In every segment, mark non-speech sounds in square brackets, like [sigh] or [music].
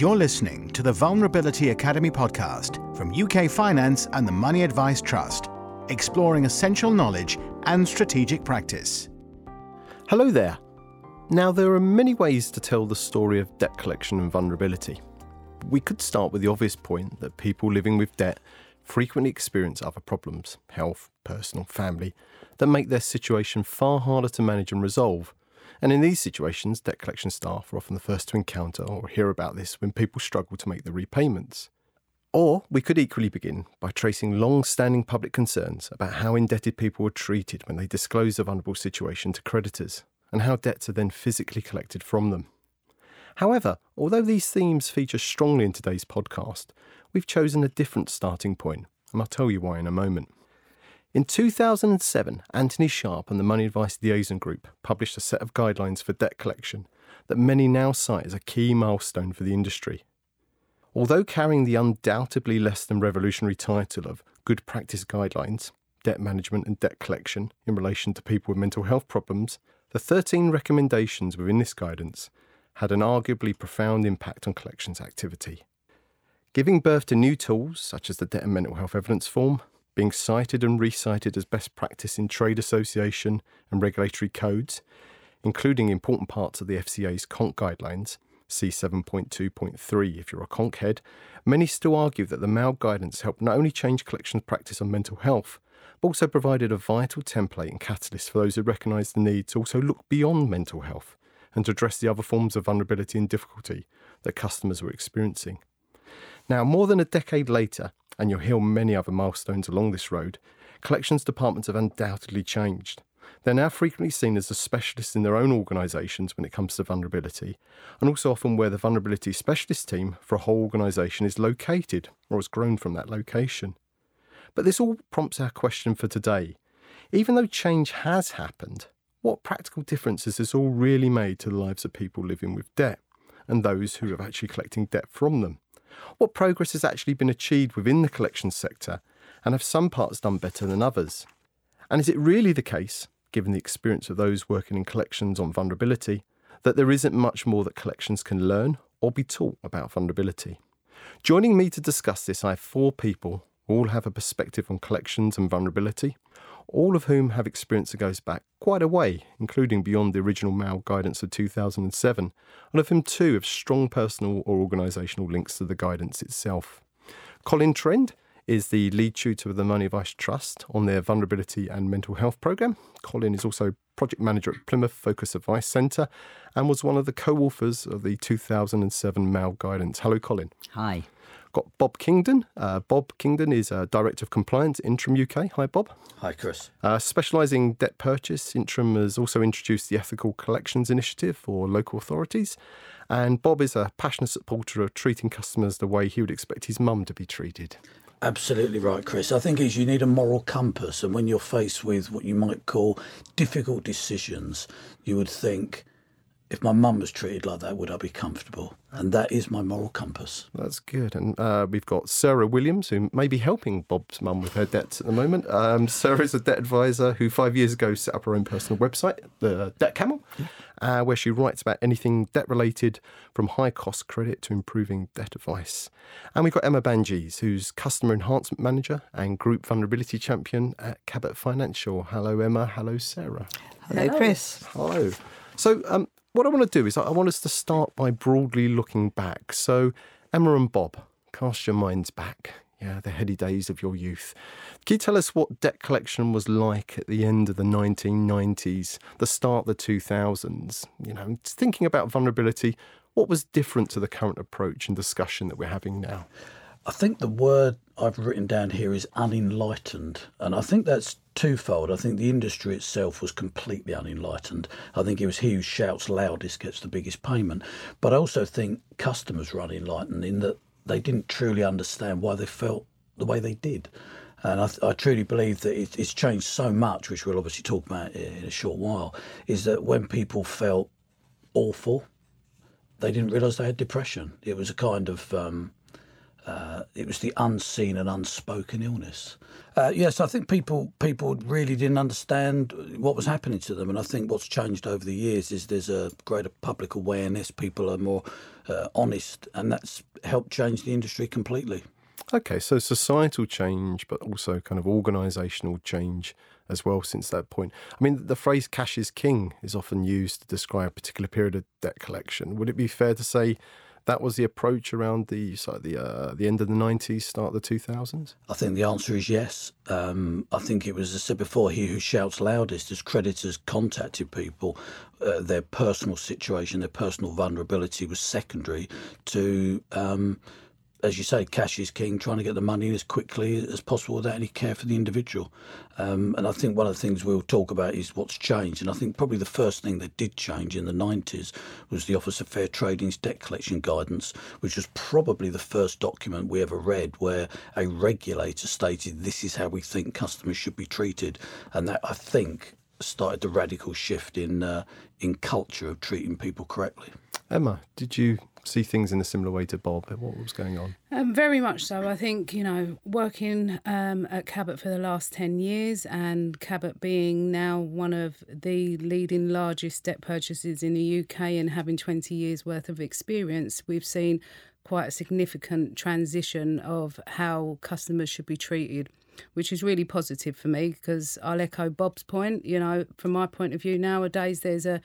You're listening to the Vulnerability Academy podcast from UK Finance and the Money Advice Trust, exploring essential knowledge and strategic practice. Hello there. Now, there are many ways to tell the story of debt collection and vulnerability. We could start with the obvious point that people living with debt frequently experience other problems health, personal, family that make their situation far harder to manage and resolve. And in these situations, debt collection staff are often the first to encounter or hear about this when people struggle to make the repayments. Or we could equally begin by tracing long standing public concerns about how indebted people are treated when they disclose a vulnerable situation to creditors, and how debts are then physically collected from them. However, although these themes feature strongly in today's podcast, we've chosen a different starting point, and I'll tell you why in a moment. In 2007, Anthony Sharp and the Money Advice Liaison Group published a set of guidelines for debt collection that many now cite as a key milestone for the industry. Although carrying the undoubtedly less than revolutionary title of Good Practice Guidelines, Debt Management and Debt Collection in relation to people with mental health problems, the 13 recommendations within this guidance had an arguably profound impact on collections activity. Giving birth to new tools such as the Debt and Mental Health Evidence Form, being cited and recited as best practice in trade association and regulatory codes, including important parts of the FCA's CONC guidelines, C7.2.3 if you're a CONC head, many still argue that the MAL guidance helped not only change collections practice on mental health, but also provided a vital template and catalyst for those who recognise the need to also look beyond mental health and to address the other forms of vulnerability and difficulty that customers were experiencing. Now, more than a decade later, and you'll hear many other milestones along this road, collections departments have undoubtedly changed. They're now frequently seen as the specialists in their own organisations when it comes to vulnerability, and also often where the vulnerability specialist team for a whole organisation is located or has grown from that location. But this all prompts our question for today. Even though change has happened, what practical difference has this all really made to the lives of people living with debt and those who are actually collecting debt from them? What progress has actually been achieved within the collections sector, and have some parts done better than others? And is it really the case, given the experience of those working in collections on vulnerability, that there isn't much more that collections can learn or be taught about vulnerability? Joining me to discuss this, I have four people who all have a perspective on collections and vulnerability, all of whom have experience that goes back quite a way, including beyond the original MAL guidance of 2007, and of whom two have strong personal or organisational links to the guidance itself. Colin Trend is the lead tutor of the Money Advice Trust on their vulnerability and mental health programme. Colin is also project manager at Plymouth Focus Advice Centre and was one of the co authors of the 2007 MAL guidance. Hello, Colin. Hi. Got Bob Kingdon. Uh, Bob Kingdon is uh, Director of Compliance, Intrum UK. Hi, Bob. Hi, Chris. Uh, specialising debt purchase, Intrum has also introduced the Ethical Collections Initiative for local authorities. And Bob is a passionate supporter of treating customers the way he would expect his mum to be treated. Absolutely right, Chris. I think is you need a moral compass, and when you're faced with what you might call difficult decisions, you would think, if my mum was treated like that, would I be comfortable? And that is my moral compass. That's good. And uh, we've got Sarah Williams, who may be helping Bob's mum with her debts at the moment. Um, Sarah is a debt advisor who five years ago set up her own personal website, the Debt Camel, uh, where she writes about anything debt related from high cost credit to improving debt advice. And we've got Emma Banges, who's customer enhancement manager and group vulnerability champion at Cabot Financial. Hello, Emma. Hello, Sarah. Hello, Chris. Hello. So, um, what I want to do is I want us to start by broadly looking back. So, Emma and Bob, cast your minds back. Yeah, the heady days of your youth. Can you tell us what debt collection was like at the end of the 1990s, the start of the 2000s? You know, thinking about vulnerability, what was different to the current approach and discussion that we're having now? I think the word I've written down here is unenlightened. And I think that's twofold. I think the industry itself was completely unenlightened. I think it was he who shouts loudest gets the biggest payment. But I also think customers were unenlightened in that they didn't truly understand why they felt the way they did. And I, I truly believe that it, it's changed so much, which we'll obviously talk about in a short while, is that when people felt awful, they didn't realise they had depression. It was a kind of um, Uh, it was the unseen and unspoken illness. Uh, yes, I think people people really didn't understand what was happening to them, and I think what's changed over the years is there's a greater public awareness. People are more uh, honest, and that's helped change the industry completely. Okay, so societal change, but also kind of organisational change as well since that point. I mean, the phrase cash is king is often used to describe a particular period of debt collection. Would it be fair to say that was the approach around the sort the uh, the end of the nineties, start of the two thousands? I think the answer is yes. Um, I think it was, as I said before, he who shouts loudest. As creditors contacted people, uh, their personal situation, their personal vulnerability was secondary to. Um, as you say, cash is king, trying to get the money as quickly as possible without any care for the individual. Um, and I think one of the things we'll talk about is what's changed. And I think probably the first thing that did change in the 90s was the Office of Fair Trading's debt collection guidance, which was probably the first document we ever read where a regulator stated this is how we think customers should be treated. And that, I think, started the radical shift in uh, in culture of treating people correctly. Emma, did you see things in a similar way to Bob? What was going on? Um, very much so. I think, you know, working um, at Cabot for the last 10 years and Cabot being now one of the leading largest debt purchases in the UK and having 20 years worth of experience, we've seen quite a significant transition of how customers should be treated which is really positive for me because I'll echo Bob's point. You know, from my point of view, nowadays there's a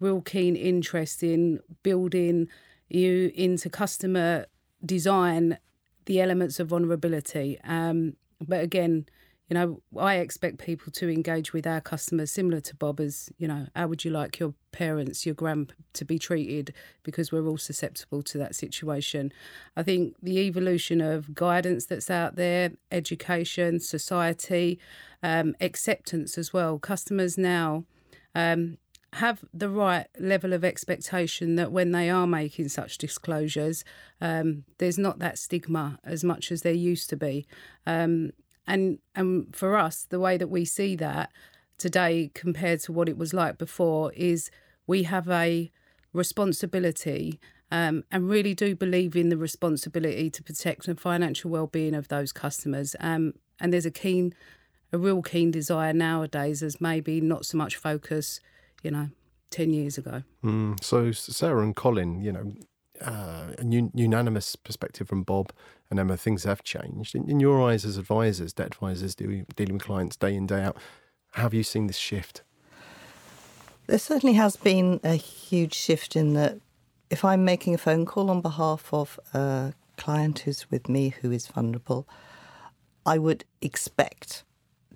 real keen interest in building you into customer design the elements of vulnerability. Um, but again, you know, I expect people to engage with our customers similar to Bob as, you know, how would you like your parents, your grand to be treated because we're all susceptible to that situation. I think the evolution of guidance that's out there, education, society, um, acceptance as well. Customers now um, have the right level of expectation that when they are making such disclosures, um, there's not that stigma as much as there used to be. Um, and and for us, the way that we see that today compared to what it was like before is we have a responsibility um, and really do believe in the responsibility to protect the financial well-being of those customers. Um, and there's a keen, a real keen desire nowadays, as maybe not so much focus you know, 10 years ago. Mm, so, Sarah and Colin, you know, uh, a unanimous perspective from Bob and Emma, things have changed. In, in your eyes as advisors, debt advisors, dealing, dealing with clients day in, day out, have you seen this shift? There certainly has been a huge shift in that if I'm making a phone call on behalf of a client who's with me who is vulnerable, I would expect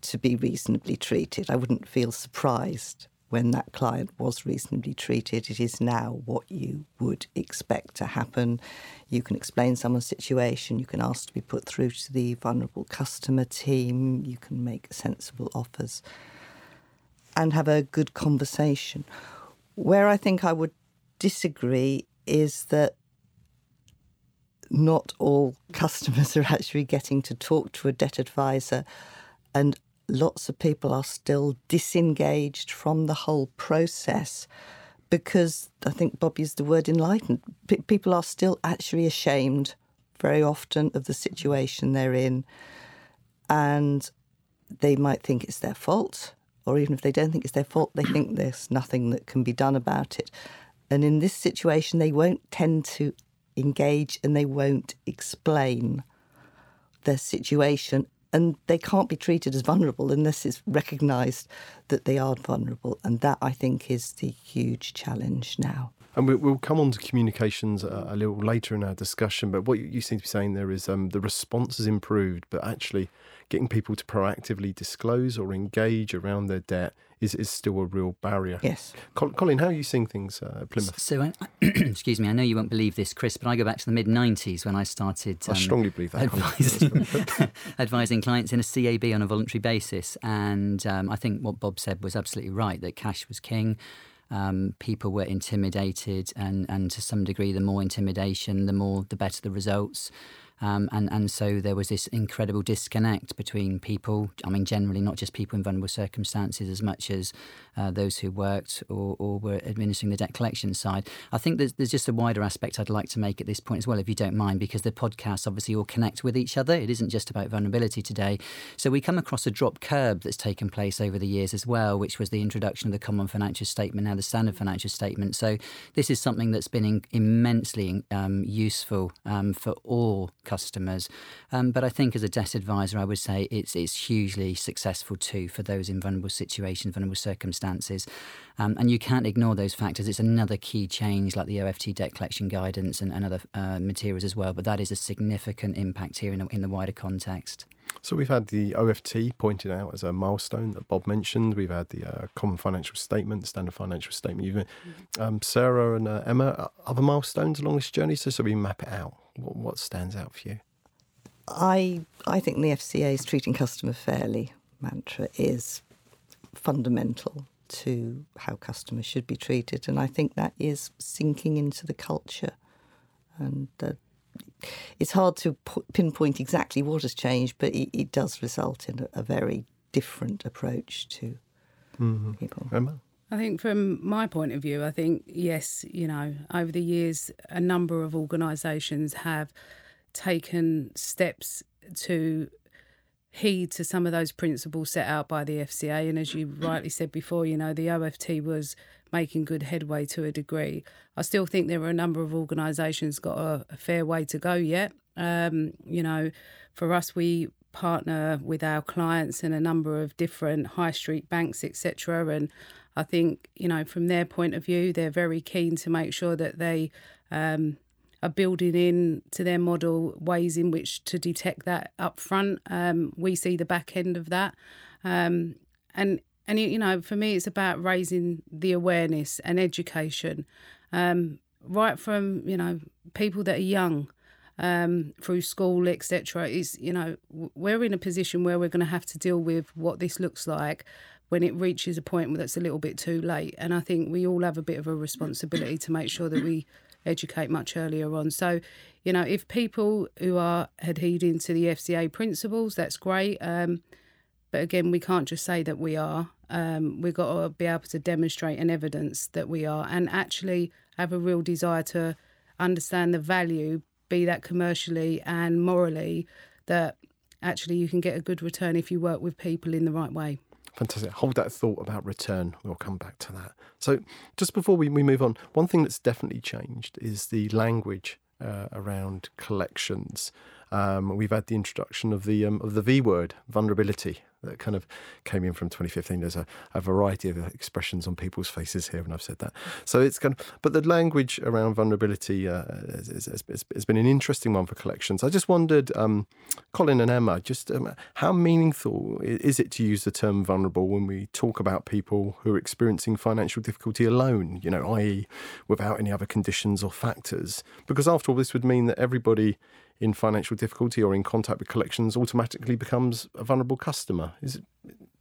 to be reasonably treated. I wouldn't feel surprised when that client was reasonably treated. It is now what you would expect to happen. You can explain someone's situation, you can ask to be put through to the vulnerable customer team, you can make sensible offers and have a good conversation. Where I think I would disagree is that not all customers [laughs] are actually getting to talk to a debt advisor and lots of people are still disengaged from the whole process because I think Bob used the word enlightened. P- people are still actually ashamed very often of the situation they're in, and they might think it's their fault, or even if they don't think it's their fault, they think there's nothing that can be done about it. And in this situation, they won't tend to engage and they won't explain their situation and they can't be treated as vulnerable unless it's recognised that they are vulnerable. And that, I think, is the huge challenge now. And we'll come on to communications a, little later in our discussion. But what you seem to be saying there is um, the response has improved, but actually getting people to proactively disclose or engage around their debt is, is still a real barrier. Yes. Colin, how are you seeing things uh, at Plymouth? So, uh, [clears throat] excuse me, I know you won't believe this, Chris, but I go back to the mid 90s when I started. Um, I strongly believe that. Advising, [laughs] advising, clients in a CAB on a voluntary basis. And um, I think what Bob said was absolutely right that cash was king. Um, people were intimidated, and, and to some degree, the more intimidation, the more the better the results. Um, and, and so there was this incredible disconnect between people, I mean, generally not just people in vulnerable circumstances as much as uh, those who worked or, or were administering the debt collection side. I think there's, there's just a wider aspect I'd like to make at this point as well, if you don't mind, because the podcasts obviously all connect with each other. It isn't just about vulnerability today. So we come across a drop curb that's taken place over the years as well, which was the introduction of the Common Financial Statement, now the Standard Financial Statement. So this is something that's been in, immensely um, useful um, for all customers. Um, but I think as a debt advisor, I would say it's it's hugely successful too for those in vulnerable situations, vulnerable circumstances. Um, and you can't ignore those factors. It's another key change, like the OFT debt collection guidance and, and other uh, materials as well. But that is a significant impact here in the, in the wider context. So we've had the OFT pointed out as a milestone that Bob mentioned. We've had the uh, Common Financial Statement, Standard Financial Statement. You've, um, Sarah and uh, Emma, other milestones along this journey. So, so we map it out. What, what stands out for you? I I think the FCA's treating customer fairly mantra is fundamental to how customers should be treated, and I think that is sinking into the culture. And uh, it's hard to pinpoint exactly what has changed, but it, it does result in a, a, very different approach to mm-hmm. people. Emma? I think from my point of view, I think yes, you know, over the years, a number of organisations have taken steps to heed to some of those principles set out by the FCA. And as you rightly said before, you know, the OFT was making good headway to a degree. I still think there are a number of organisations got a, a, fair way to go yet. Um, you know, for us, we partner with our clients in a number of different high street banks, etc. And I think, you know, from their point of view, they're very keen to make sure that they um, are building in to their model ways in which to detect that up front. Um, we see the back end of that. Um, and and you know, for me, it's about raising the awareness and education, um, right from you know people that are young, um, through school, etc. Is you know we're in a position where we're going to have to deal with what this looks like when it reaches a point where that's a little bit too late. And I think we all have a bit of a responsibility to make sure that we educate much earlier on. So, you know, if people who are adhering to the FCA principles, that's great. Um, but again, we can't just say that we are. Um, we've got to be able to demonstrate and evidence that we are and actually have a real desire to understand the value, be that commercially and morally, that actually you can get a good return if you work with people in the right way. Fantastic. Hold that thought about return. We'll come back to that. So, just before we, we move on, one thing that's definitely changed is the language uh, around collections. Um, we've had the introduction of the um, of the V word, vulnerability, that kind of came in from 2015. There's a, a, variety of expressions on people's faces here when I've said that. So it's kind of, but the language around vulnerability uh, has, has, has, been an interesting one for collections. I just wondered, um, Colin and Emma, just um, how meaningful is it to use the term vulnerable when we talk about people who are experiencing financial difficulty alone, you know, i.e., without any other conditions or factors? Because after all, this would mean that everybody in financial difficulty or in contact with collections automatically becomes a vulnerable customer. Is it,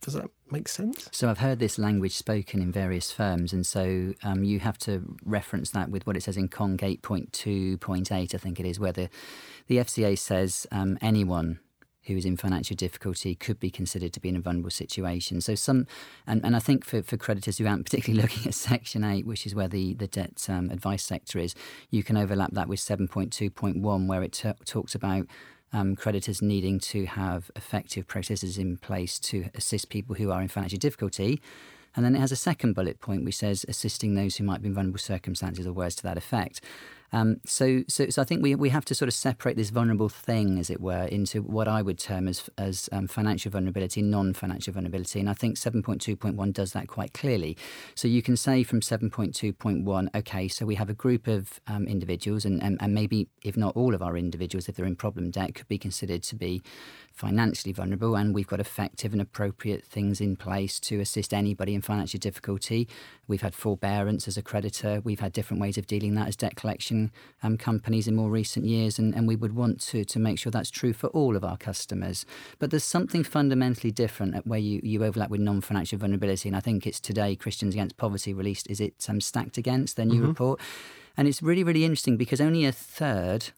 does that make sense? So I've heard this language spoken in various firms, and so um, you have to reference that with what it says in CONC 8.2.8, I think it is, where the, the FCA says um, anyone who is in financial difficulty could be considered to be in a vulnerable situation. So some, and, and I think for, for creditors who aren't [laughs] particularly looking at Section 8, which is where the, the debt um, advice sector is, you can overlap that with 7.2.1 where it t- talks about um, creditors needing to have effective processes in place to assist people who are in financial difficulty. And then it has a second bullet point which says assisting those who might be in vulnerable circumstances or words to that effect. Um, so, so, so I think we, we have to sort of separate this vulnerable thing, as it were, into what I would term as as um, financial vulnerability, non-financial vulnerability, and I think 7.2.1 does that quite clearly. So you can say from 7.2.1, okay, so we have a group of um, individuals, and, and, and maybe if not all of our individuals, if they're in problem debt, could be considered to be financially vulnerable, and we've got effective and appropriate things in place to assist anybody in financial difficulty. We've had forbearance as a creditor. We've had different ways of dealing that as debt collection um, companies in more recent years, and, and we would want to to make sure that's true for all of our customers. But there's something fundamentally different at where you, you overlap with non-financial vulnerability, and I think it's today Christians Against Poverty released. Is it um, stacked against their new mm-hmm. report? And it's really, really interesting because only a third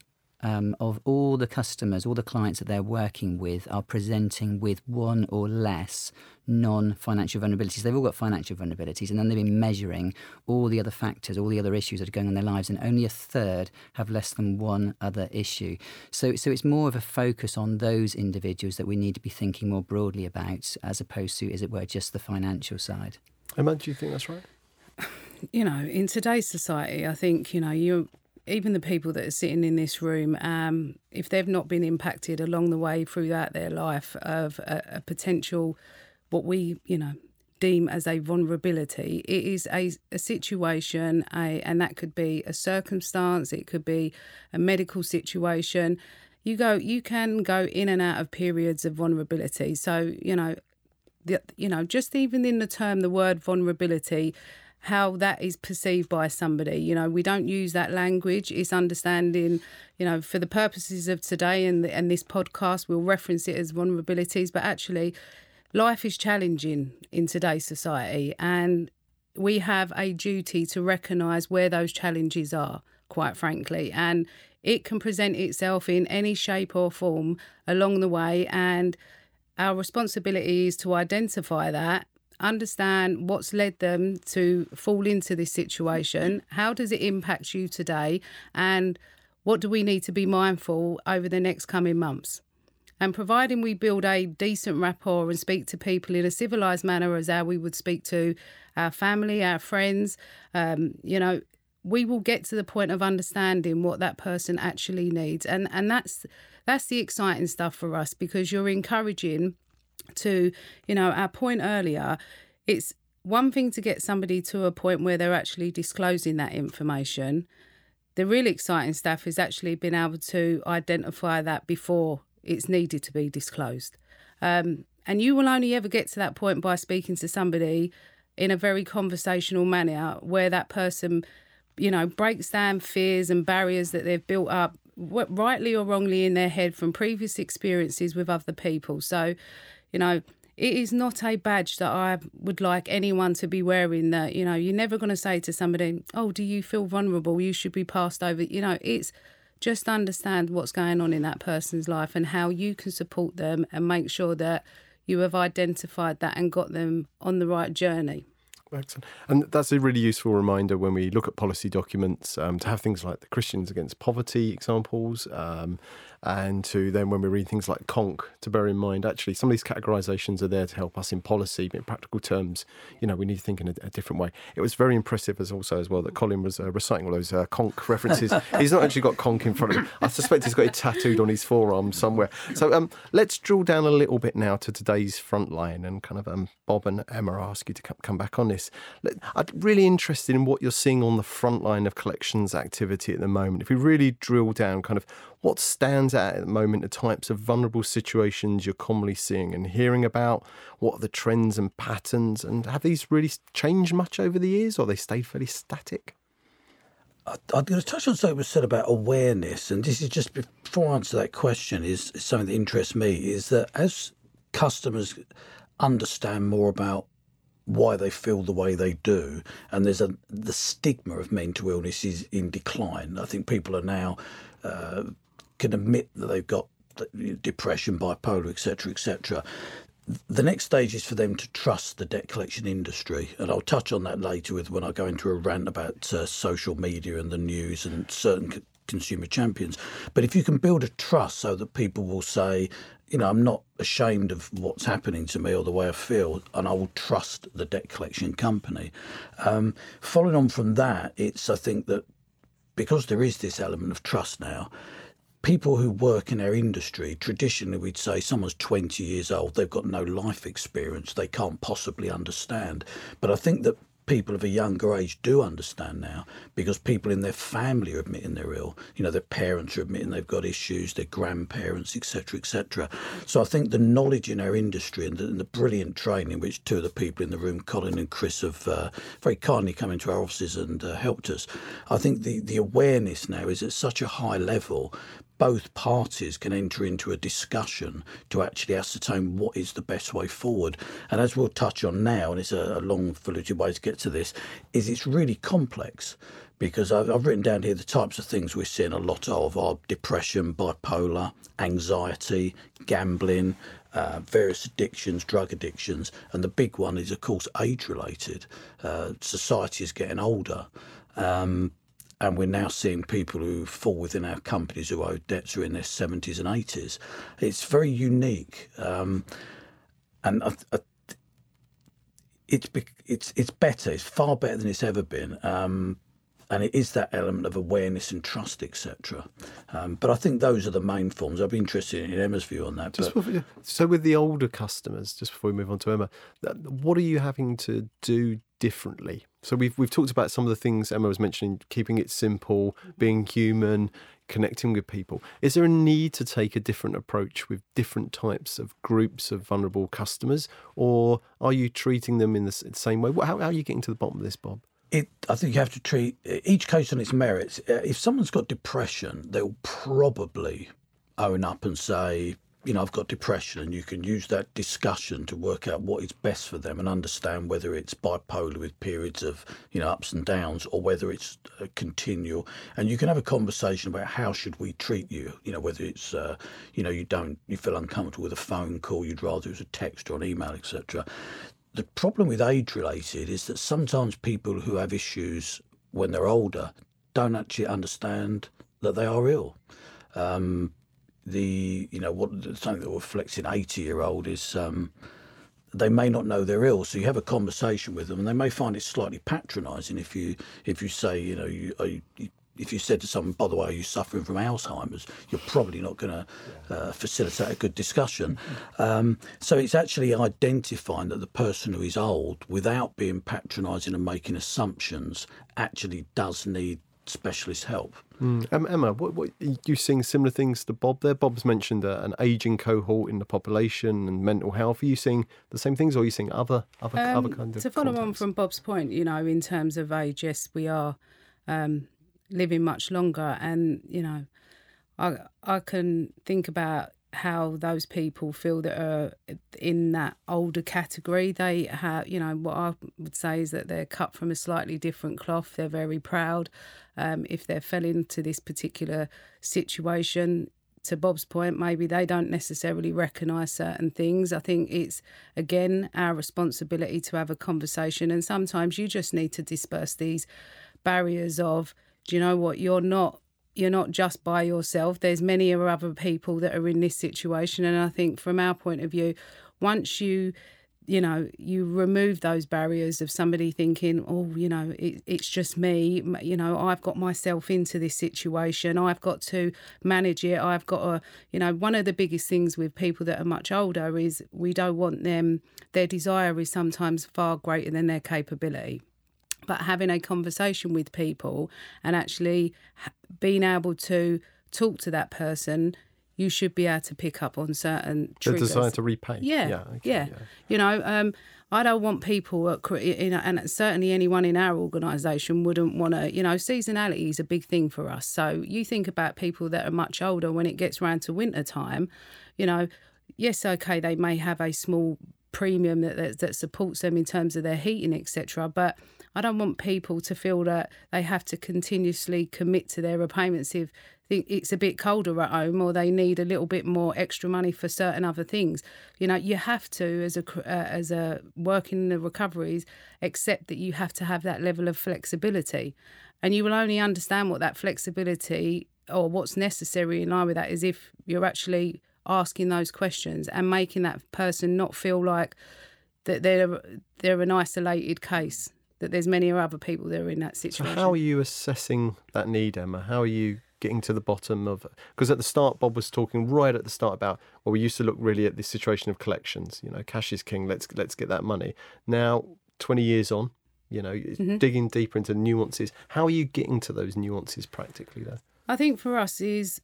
um, of all the customers, all the clients that they're working with, are presenting with one or less non financial vulnerabilities. They've all got financial vulnerabilities, and then they've been measuring all the other factors, all the other issues that are going on in their lives, and only a third have less than one other issue. So, so it's more of a focus on those individuals that we need to be thinking more broadly about, as opposed to, as it were, just the financial side. Emma, do you think that's right? You know, in today's society, I think, you know, you even the people that are sitting in this room, um, if they've not been impacted along the way throughout their life of a, a potential, what we, you know, deem as a vulnerability, it is a, a situation, a, and that could be a circumstance, it could be a medical situation. You go, you can go in and out of periods of vulnerability. So, you know, the, you know, just even in the term, the word vulnerability how that is perceived by somebody. You know, we don't use that language. It's understanding, you know, for the purposes of today and the, and this podcast, we'll reference it as vulnerabilities, but actually, life is challenging in today's society, and we have a duty to recognise where those challenges are. Quite frankly, and it can present itself in any shape or form along the way, and our responsibility is to identify that understand what's led them to fall into this situation. How does it impact you today? And what do we need to be mindful over the next coming months? And providing we build a decent rapport and speak to people in a civilized manner as how we would speak to our family, our friends, um, you know, we will get to the point of understanding what that person actually needs. And and that's that's the exciting stuff for us because you're encouraging to, you know, our point earlier, it's one thing to get somebody to a point where they're actually disclosing that information. The really exciting stuff is actually being able to identify that before it's needed to be disclosed. Um, and you will only ever get to that point by speaking to somebody in a very conversational manner where that person, you know, breaks down fears and barriers that they've built up, rightly or wrongly, in their head from previous experiences with other people. So, you know, it is not a badge that I would like anyone to be wearing. That, you know, you're never going to say to somebody, oh, do you feel vulnerable? You should be passed over. You know, it's just understand what's going on in that person's life and how you can support them and make sure that you have identified that and got them on the right journey. Excellent. And that's a really useful reminder when we look at policy documents um, to have things like the Christians Against Poverty examples, um, and to then when we read things like conc to bear in mind actually some of these categorizations are there to help us in policy but in practical terms you know we need to think in a, a different way. It was very impressive as also as well that colin was uh, reciting all those uh, conc references. [laughs] He's not actually got conc in front of him. I suspect he's got it tattooed on his forearm somewhere. So um, let's drill down a little bit now to today's front line and kind of um, bob and emma I ask you to come back on this. I'm really interested in what you're seeing on the front line of collections activity at the moment. If we really drill down kind of what stands out at the moment, the types of vulnerable situations you're commonly seeing and hearing about? What are the trends and patterns? And have these really changed much over the years or they stayed fairly static? I'm going to touch on something was said about awareness, and this is just before I answer that question. Is, is something that interests me is that as customers understand more about why they feel the way they do, and there's a the stigma of mental illness is in decline. I think people are now uh, can admit that they've got depression, bipolar, etc., etc. The next stage is for them to trust the debt collection industry, and I'll touch on that later with when I go into a rant about uh, social media and the news and certain consumer champions. But if you can build a trust so that people will say, you know, I'm not ashamed of what's happening to me or the way I feel, and I will trust the debt collection company. Um, following on from that, it's I think that because there is this element of trust now, people who work in our industry, traditionally we'd say someone's 20 years old, they've got no life experience, they can't possibly understand. But I think that people of a younger age do understand now because people in their family are admitting they're ill. You know, their parents are admitting they've got issues, their grandparents, etc., etc. So I think the knowledge in our industry and the, and the, brilliant training, which two of the people in the room, Colin and Chris, have uh, very kindly come into our offices and uh, helped us. I think the, the awareness now is at such a high level both parties can enter into a discussion to actually ascertain what is the best way forward. And as we'll touch on now, and it's a, a long, fluted way to get to this, is it's really complex because I've, I've, written down here the types of things we're seeing a lot of are depression, bipolar, anxiety, gambling, uh, various addictions, drug addictions, and the big one is, of course, age related. Uh, society is getting older. Um, and we're now seeing people who fall within our companies who owe debts are in their 70s and 80s. It's very unique. Um, and I, I, it's, it's, it's better, it's far better than it's ever been. Um, and it is that element of awareness and trust, etc. Um, but I think those are the main forms. I'd be interested in Emma's view on that. Before, so, with the older customers, just before we move on to Emma, what are you having to do differently? So we've we've talked about some of the things Emma was mentioning, keeping it simple, being human, connecting with people. Is there a need to take a different approach with different types of groups of vulnerable customers, or are you treating them in the same way? How, how are you getting to the bottom of this, Bob? It, I think you have to treat each case on its merits. Uh, if someone's got depression, they'll probably own up and say, you know, I've got depression, and you can use that discussion to work out what is best for them and understand whether it's bipolar with periods of, you know, ups and downs or whether it's uh, continual. And you can have a conversation about how should we treat you, you know, whether it's, uh, you know, you don't, you feel uncomfortable with a phone call, you'd rather it was a text or an email, etc the problem with age related is that sometimes people who have issues when they're older don't actually understand that they are ill. Um, the you know what something that reflects an 80 year old is um, they may not know they're ill so you have a conversation with them and they may find it slightly patronizing if you if you say you know you, you if you said to someone, by the way, are you're suffering from Alzheimer's, you're probably not going to uh, facilitate a good discussion. Um, so it's actually identifying that the person who is old, without being patronising and making assumptions, actually does need specialist help. Mm. Um, Emma, what, what, are you seeing similar things to Bob there? Bob's mentioned uh, an ageing cohort in the population and mental health. Are you seeing the same things, or are you seeing other other, um, other kind of? To follow contexts? on from Bob's point, you know, in terms of age, yes, we are um, living much longer. And, you know, I, I can think about how those people feel that are in that older category. They have, you know, what I would say is that they're cut from a slightly different cloth. They're very proud. Um, if they fell into this particular situation, to Bob's point, maybe they don't necessarily recognise certain things. I think it's, again, our responsibility to have a conversation. And sometimes you just need to disperse these barriers of, do you know what? You're not you're not just by yourself. There's many other people that are in this situation. And i think from our point of view once you you know you remove those barriers of somebody thinking oh you know it, it's just me you know i've got myself into this situation. I've got to manage it. I've got to you know one of the biggest things with people that are much older is we don't want them their desire is sometimes far greater than their capability but having a conversation with people and actually being able to talk to that person you should be able to pick up on certain triggers. The desire to repay. Yeah, yeah, okay, yeah. yeah. You know, um, I don't want people, at, you know, and certainly anyone in our organisation wouldn't want to. You know, seasonality is a big thing for us. So you think about people that are much older when it gets round to winter time. You know, yes, okay, they may have a small premium that, that, that supports them in terms of their heating, etc. But I don't want people to feel that they have to continuously commit to their repayments if it's a bit colder at home or they need a little bit more extra money for certain other things. You know, you have to, as a uh, as a working in the recoveries, accept that you have to have that level of flexibility, and you will only understand what that flexibility or what's necessary in line with that is if you're actually asking those questions and making that person not feel like that they're they're an isolated case that there's many other people that are in that situation. So how are you assessing that need, Emma? How are you getting to the bottom of because at the start Bob was talking right at the start about well we used to look really at the situation of collections you know cash is king let's let's get that money now 20 years on you know mm-hmm. digging deeper into nuances how are you getting to those nuances practically though I think for us is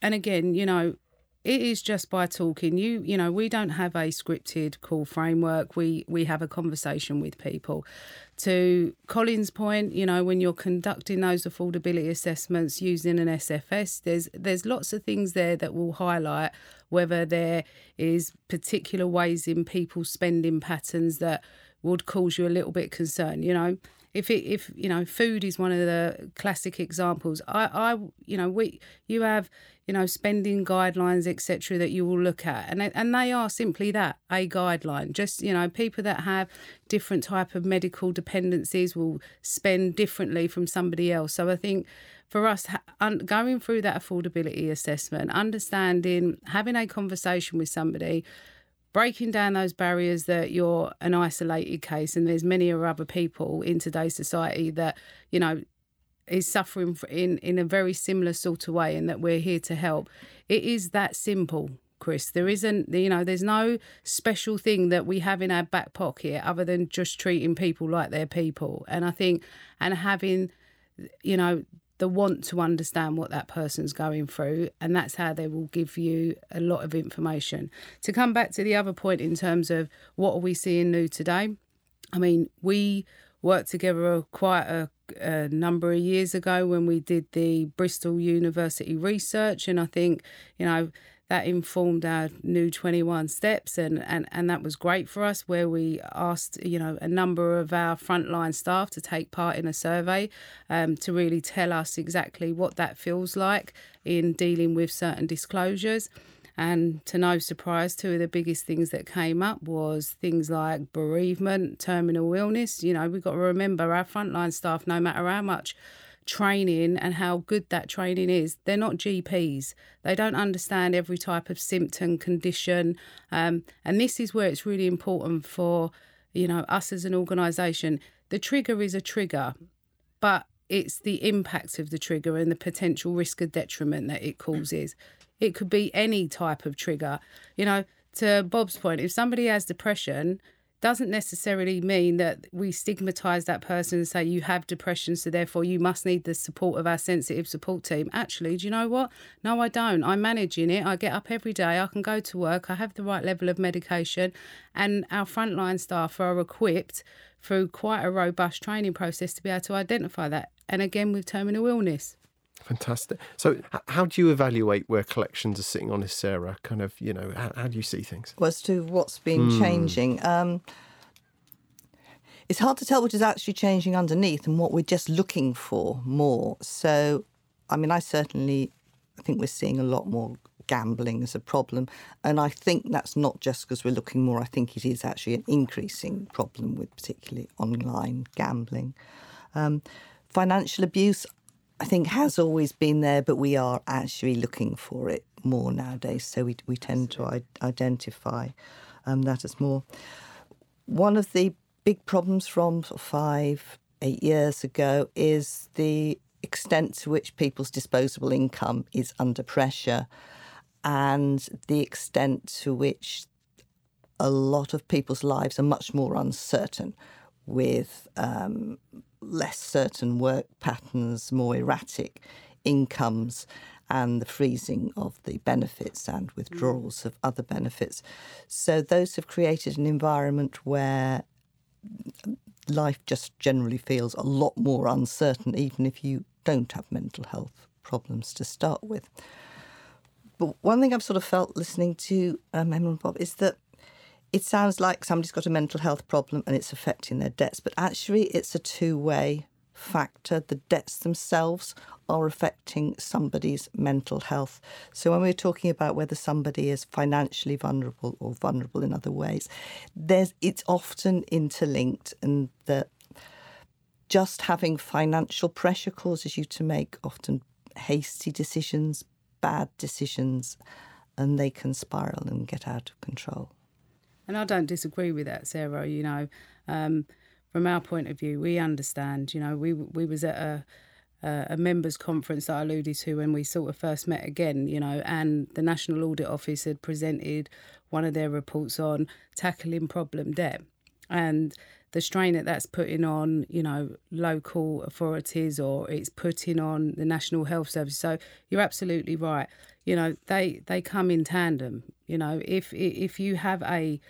and again you know it is just by talking. You you know we don't have a scripted call framework. We we have a conversation with people. To colin's point you know when you're conducting those affordability assessments using an sfs there's there's lots of things there that will highlight whether there is particular ways in people's spending patterns that would cause you a little bit concerned you know if it if you know food is one of the classic examples i i you know we you have you know spending guidelines etc that you will look at. And and they are simply that a guideline. Just you know people that have different type of medical dependencies will spend differently from somebody else. So i think for us going through that affordability assessment understanding having a conversation with somebody breaking down those barriers that you're an isolated case and there's many other people in today's society that you know is suffering in in a very similar sort of way and that we're here to help. It is that simple chris. There isn't you know there's no special thing that we have in our back pocket other than just treating people like they're people. And i think and having you know the want to understand what that person's going through, and that's how they will give you a lot of information. To come back to the other point in terms of what are we seeing new today, I mean, we worked together quite a, a number of years ago when we did the Bristol University research, and I think, you know, that informed our new 21 steps and, and, and that was great for us where we asked you know a number of our frontline staff to take part in a survey um, to really tell us exactly what that feels like in dealing with certain disclosures. And to no surprise two of the biggest things that came up was things like bereavement terminal illness. You know we've got to remember our frontline staff no matter how much training and how good that training is. They're not GPs. They don't understand every type of symptom, condition. Um, and this is where it's really important for, you know, us as an organisation. The trigger is a trigger, but it's the impact of the trigger and the potential risk of detriment that it causes. It could be any type of trigger. You know, to Bob's point, if somebody has depression, doesn't necessarily mean that we stigmatize that person and say you have depression so therefore you must need the support of our sensitive support team. Actually do you know what? No i don't. I'm managing it. I get up every day. I can go to work. I have the right level of medication. And our frontline staff are equipped through quite a robust training process to be able to identify that. And again with terminal illness Fantastic. So, how do you evaluate where collections are sitting on this, Sarah? Kind of, you know, how, how do you see things? Well, as to what's been mm. changing, um, it's hard to tell what is actually changing underneath and what we're just looking for more. So, I mean, I certainly I think we're seeing a lot more gambling as a problem. And I think that's not just because we're looking more, I think it is actually an increasing problem with particularly online gambling. Um, financial abuse, I think has always been there, but we are actually looking for it more nowadays. So we, we tend to I- identify um, that as more. One of the big problems from five, eight years ago is the extent to which people's disposable income is under pressure and the extent to which a lot of people's lives are much more uncertain with um, less certain work patterns, more erratic incomes, and the freezing of the benefits and withdrawals of other benefits. So, those have created an environment where life just generally feels a lot more uncertain, even if you don't have mental health problems to start with. But one thing I've sort of felt listening to um, Emma and Bob is that it sounds like somebody's got a mental health problem and it's affecting their debts, but actually it's a two way factor. The debts themselves are affecting somebody's mental health. So when we're talking about whether somebody is financially vulnerable or vulnerable in other ways, there's it's often interlinked and that just having financial pressure causes you to make often hasty decisions, bad decisions, and they can spiral and get out of control. And I don't disagree with that, Sarah. You know, um, from our point of view, we understand. You know, we we was at a a members conference that I alluded to when we sort of first met again, you know, and the National Audit Office had presented one of their reports on tackling problem debt. And the strain that that's putting on, you know, local authorities or it's putting on the National Health Service. So you're absolutely right. You know, they they come in tandem. You know, if if you have a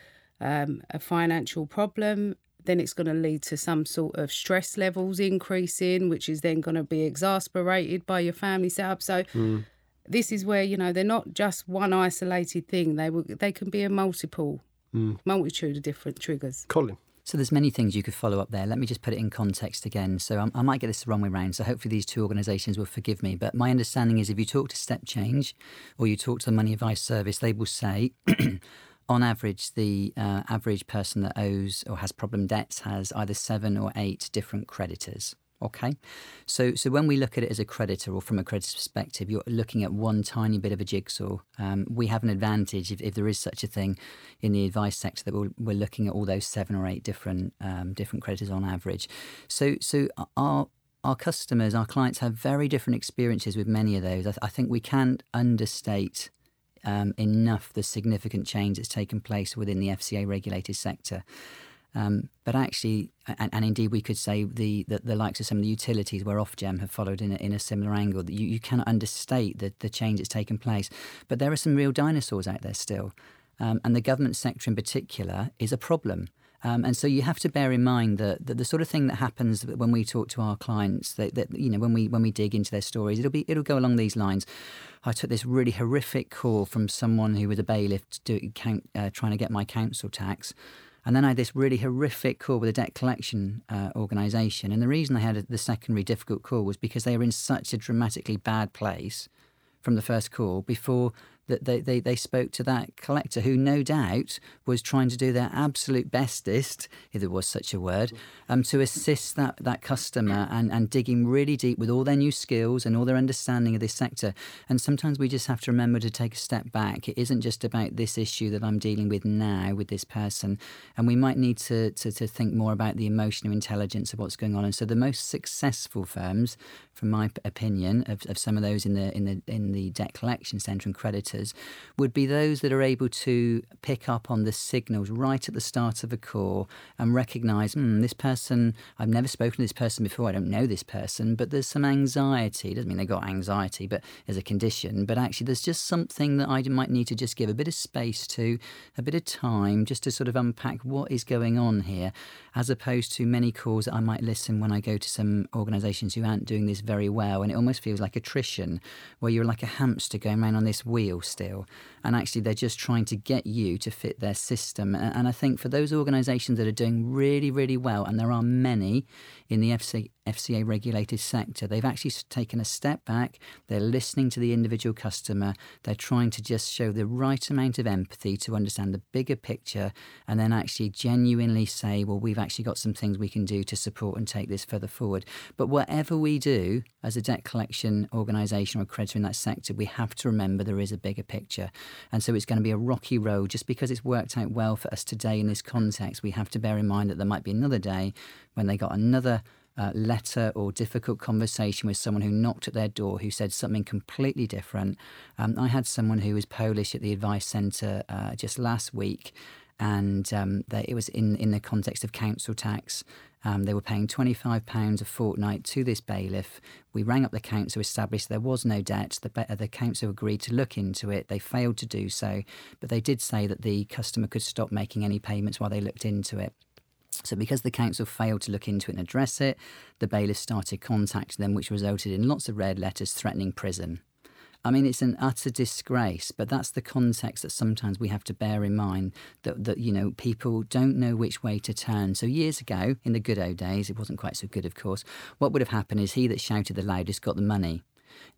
um, a financial problem, then it's going to lead to some sort of stress levels increasing, which is then going to be exasperated by your family setup. So. Mm. This is where you know they're not just one isolated thing. They will, they can be a multiple, mm. multitude of different triggers. Colin, So there's many things you could follow up there. Let me just put it in context again. So I, I might get this the wrong way around. So hopefully these two organisations will forgive me. But my understanding is if you talk to Step Change or you talk to the Money Advice Service, they will say. [clears throat] on average, the uh, average person that owes or has problem debts has either seven or eight different creditors. Okay, so so when we look at it as a creditor or from a creditor's perspective, you're looking at one tiny bit of a jigsaw. Um, we have an advantage if, if there is such a thing in the advice sector that we're, we're looking at all those seven or eight different um, different creditors on average. So so our our customers, our clients have very different experiences with many of those. I, th- I think we can't understate um, enough the significant change that's taken place within the FCA regulated sector. Um, but actually, and, and, indeed, we could say the, the, the likes of some of the utilities where Ofgem have followed in a, in a similar angle. You, you cannot understate the, the change that's taken place. But there are some real dinosaurs out there still. Um, and the government sector in particular is a problem. Um, and so you have to bear in mind that, that, the sort of thing that happens when we talk to our clients, that, that, you know when we when we dig into their stories, it'll be it'll go along these lines. I took this really horrific call from someone who was a bailiff to do, uh, trying to get my council tax. And then I had this really horrific call with a debt collection uh, organisation. And the reason I had the secondary difficult call was because they were in such a dramatically bad place from the first call before that they, they, they spoke to that collector who no doubt was trying to do their absolute bestest, if there was such a word, um, to assist that, that customer and, and digging really deep with all their new skills and all their understanding of this sector. And sometimes we just have to remember to take a step back. It isn't just about this issue that I'm dealing with now with this person. And we might need to, to, to think more about the emotional intelligence of what's going on. And so the most successful firms, from my opinion, of, of some of those in the in the in the debt collection centre and creditors would be those that are able to pick up on the signals right at the start of a call and recognize, mm, this person, I've never spoken to this person before, I don't know this person, but there's some anxiety. Doesn't mean they've got anxiety, but as a condition. But actually, there's just something that I might need to just give a bit of space to, a bit of time, just to sort of unpack what is going on here, as opposed to many calls that I might listen when I go to some organisations who aren't doing this very well. And it almost feels like attrition, where you're like a hamster going around on this wheel still. And actually, they're just trying to get you to fit their system. And I think for those organisations that are doing really, really well, and there are many in the FC, FCA regulated sector. They've actually taken a step back. They're listening to the individual customer. They're trying to just show the right amount of empathy to understand the bigger picture and then actually genuinely say, well, we've actually got some things we can do to support and take this further forward. But whatever we do as a debt collection organisation or creditor in that sector, we have to remember there is a bigger picture. And so it's going to be a rocky road. Just because it's worked out well for us today in this context, we have to bear in mind that there might be another day when they got another uh, letter or difficult conversation with someone who knocked at their door who said something completely different. Um, I had someone who was Polish at the advice centre uh, just last week, and um, it was in, in the context of council tax. Um, they were paying £25 a fortnight to this bailiff. We rang up the council, established there was no debt. The, the council agreed to look into it. They failed to do so, but they did say that the customer could stop making any payments while they looked into it. So, because the council failed to look into it and address it, the bailiff started contacting them, which resulted in lots of red letters threatening prison. I mean, it's an utter disgrace, but that's the context that sometimes we have to bear in mind that, that, you know, people don't know which way to turn. So, years ago, in the good old days, it wasn't quite so good, of course, what would have happened is he that shouted the loudest got the money.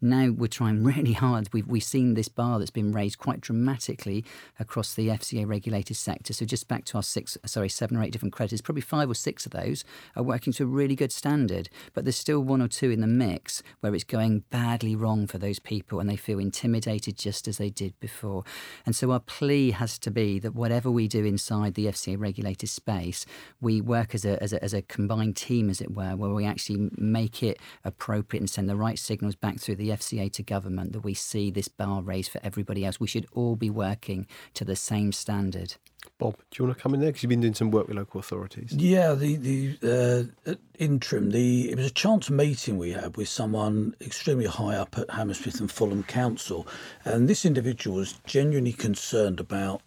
Now we're trying [laughs] really hard. We've, we've seen this bar that's been raised quite dramatically across the FCA regulated sector. So just back to our six, sorry, seven or eight different creditors, probably five or six of those are working to a really good standard. But there's still one or two in the mix where it's going badly wrong for those people and they feel intimidated just as they did before. And so our plea has to be that whatever we do inside the FCA regulated space, we work as a, as a, as a combined team, as it were, where we actually make it appropriate and send the right signals back through the FCA to government that we see this bar raised for everybody else. We should all be working to the same standard. Bob, do you want to come in there? Because you've been doing some work with local authorities. Yeah, the the uh, interim, the it was a chance meeting we had with someone extremely high up at Hammersmith and Fulham Council, and this individual was genuinely concerned about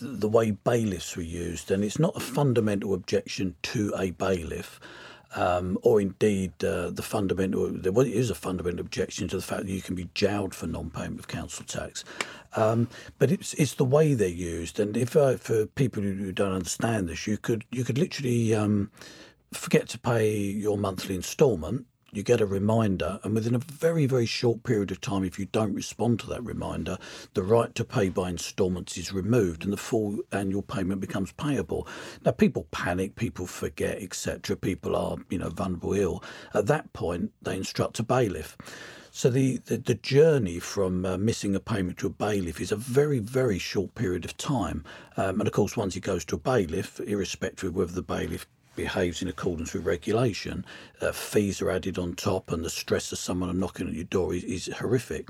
the way bailiffs were used, and it's not a fundamental objection to a bailiff. Um, or indeed uh, the fundamental, there is a fundamental objection to the fact that you can be jailed for non-payment of council tax. Um, but it's it's the way they're used, and if uh, for people who don't understand this, you could you could literally um, forget to pay your monthly instalment you get a reminder, and within a very, very short period of time, if you don't respond to that reminder, the right to pay by instalments is removed and the full annual payment becomes payable. Now, people panic, people forget, etc. People are, you know, vulnerable, ill. At that point, they instruct a bailiff. So the, the, the journey from uh, missing a payment to a bailiff is a very, very short period of time. Um, and of course, once it goes to a bailiff, irrespective of whether the bailiff behaves in accordance with regulation, uh, fees are added on top, and the stress of someone knocking at your door is, is horrific.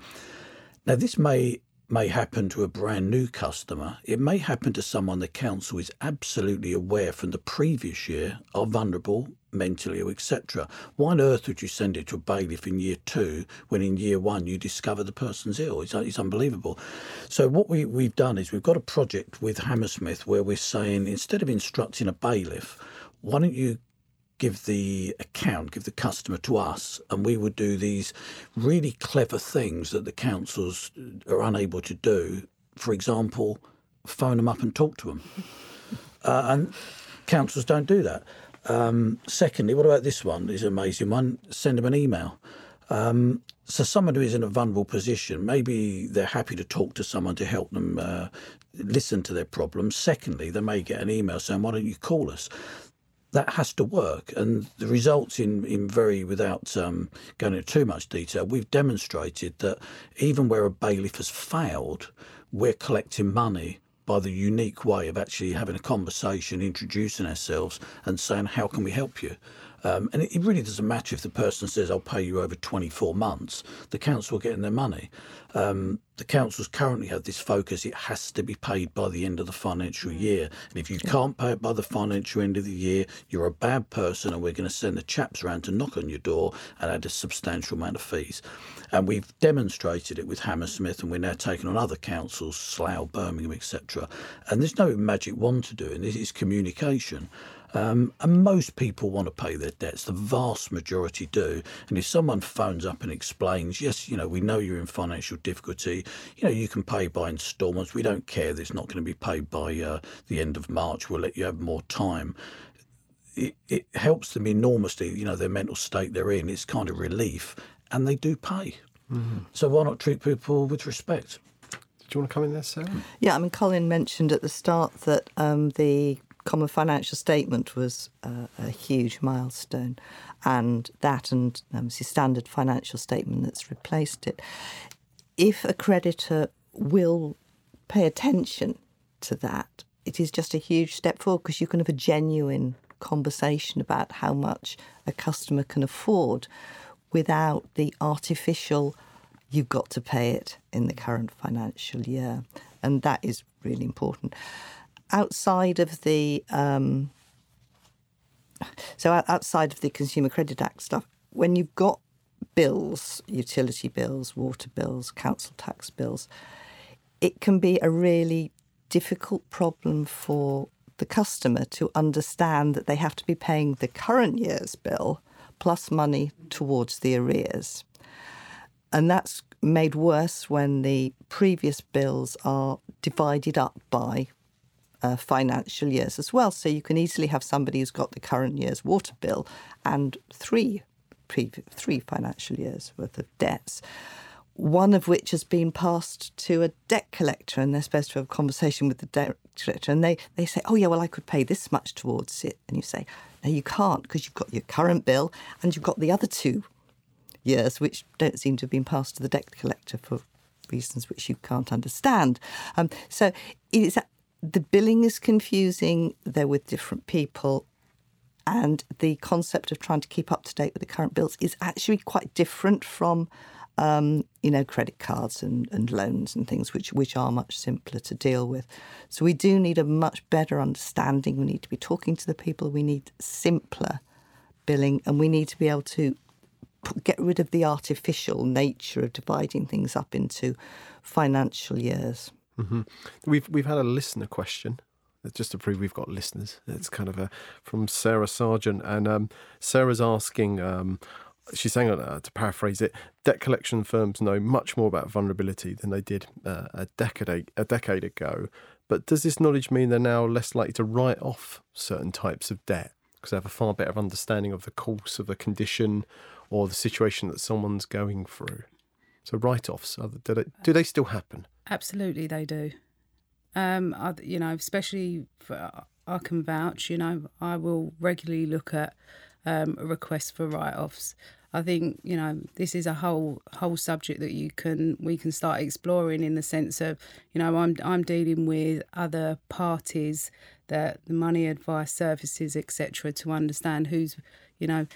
Now, this may may happen to a brand new customer. It may happen to someone the council is absolutely aware from the previous year are vulnerable, mentally ill, etc. Why on earth would you send it to a bailiff in year two when in year one you discover the person's ill? It's, it's unbelievable. So what we, we've done is we've got a project with Hammersmith where we're saying instead of instructing a bailiff, why don't you give the account, give the customer to us, and we would do these really clever things that the councils are unable to do. For example, phone them up and talk to them. [laughs] Uh, and councils don't do that. Um, secondly, what about this one? This Is an amazing one. Send them an email. Um, so someone who is in a vulnerable position, maybe they're happy to talk to someone to help them uh, listen to their problems. Secondly, they may get an email saying, "Why don't you call us?" That has to work. And the results, in, in very, without um, going into too much detail, we've demonstrated that even where a bailiff has failed, we're collecting money by the unique way of actually having a conversation, introducing ourselves, and saying, How can we help you? Um, and it, it, really doesn't matter if the person says, I'll pay you over 24 months, the council are getting their money. Um, the councils currently have this focus, it has to be paid by the end of the financial mm. year. And if you can't pay it by the financial end of the year, you're a bad person, and we're going to send the chaps around to knock on your door and add a substantial amount of fees. And we've demonstrated it with Hammersmith, and we're now taking on other councils, Slough, Birmingham, etc. And there's no magic wand to do it, it is communication. Um, and most people want to pay their debts. The vast majority do. And if someone phones up and explains, yes, you know, we know you're in financial difficulty, you know, you can pay by instalments. We don't care that it's not going to be paid by uh, the end of March. We'll let you have more time. It, it helps them enormously, you know, their mental state they're in. It's kind of relief. And they do pay. Mm-hmm. So why not treat people with respect? Do you want to come in there, Sarah? Yeah, I mean, Colin mentioned at the start that um, the Common Financial Statement was uh, a huge milestone, and that and um, the standard financial statement that's replaced it. If a creditor will pay attention to that, it is just a huge step forward because you can have a genuine conversation about how much a customer can afford without the artificial you've got to pay it in the current financial year. And that is really important outside of the um, so outside of the Consumer Credit Act stuff, when you've got bills, utility bills, water bills, council tax bills, it can be a really difficult problem for the customer to understand that they have to be paying the current year's bill plus money towards the arrears. And that's made worse when the previous bills are divided up by uh, financial years as well. So you can easily have somebody who's got the current year's water bill and three pre- three financial years worth of debts. One of which has been passed to a debt collector, and they're supposed to have a conversation with the debt collector, and they, they say, "Oh yeah, well I could pay this much towards it," and you say, "No, you can't because you've got your current bill and you've got the other two years, which don't seem to have been passed to the debt collector for reasons which you can't understand. Um, so it is the billing is confusing. They're with different people. And the concept of trying to keep up to date with the current bills is actually quite different from, um, you know, credit cards and, and loans and things, which, which are much simpler to deal with. So we do need a much better understanding. We need to be talking to the people. We need simpler billing, and we need to be able to get rid of the artificial nature of dividing things up into financial years. Mm-hmm. We've we've had a listener question just to prove we've got listeners. It's kind of a from Sarah Sargent, and um, Sarah's asking. Um, she's saying, uh, to paraphrase it, debt collection firms know much more about vulnerability than they did uh, a decade a decade ago. But does this knowledge mean they're now less likely to write off certain types of debt because they have a far better understanding of the course of the condition or the situation that someone's going through? So write-offs, do they, do they still happen? Absolutely, they do. Um, I, you know, especially for I can vouch. You know, I will regularly look at um, requests for write-offs. I think you know this is a whole whole subject that you can we can start exploring in the sense of you know I'm I'm dealing with other parties that the money advice services etc to understand who's you know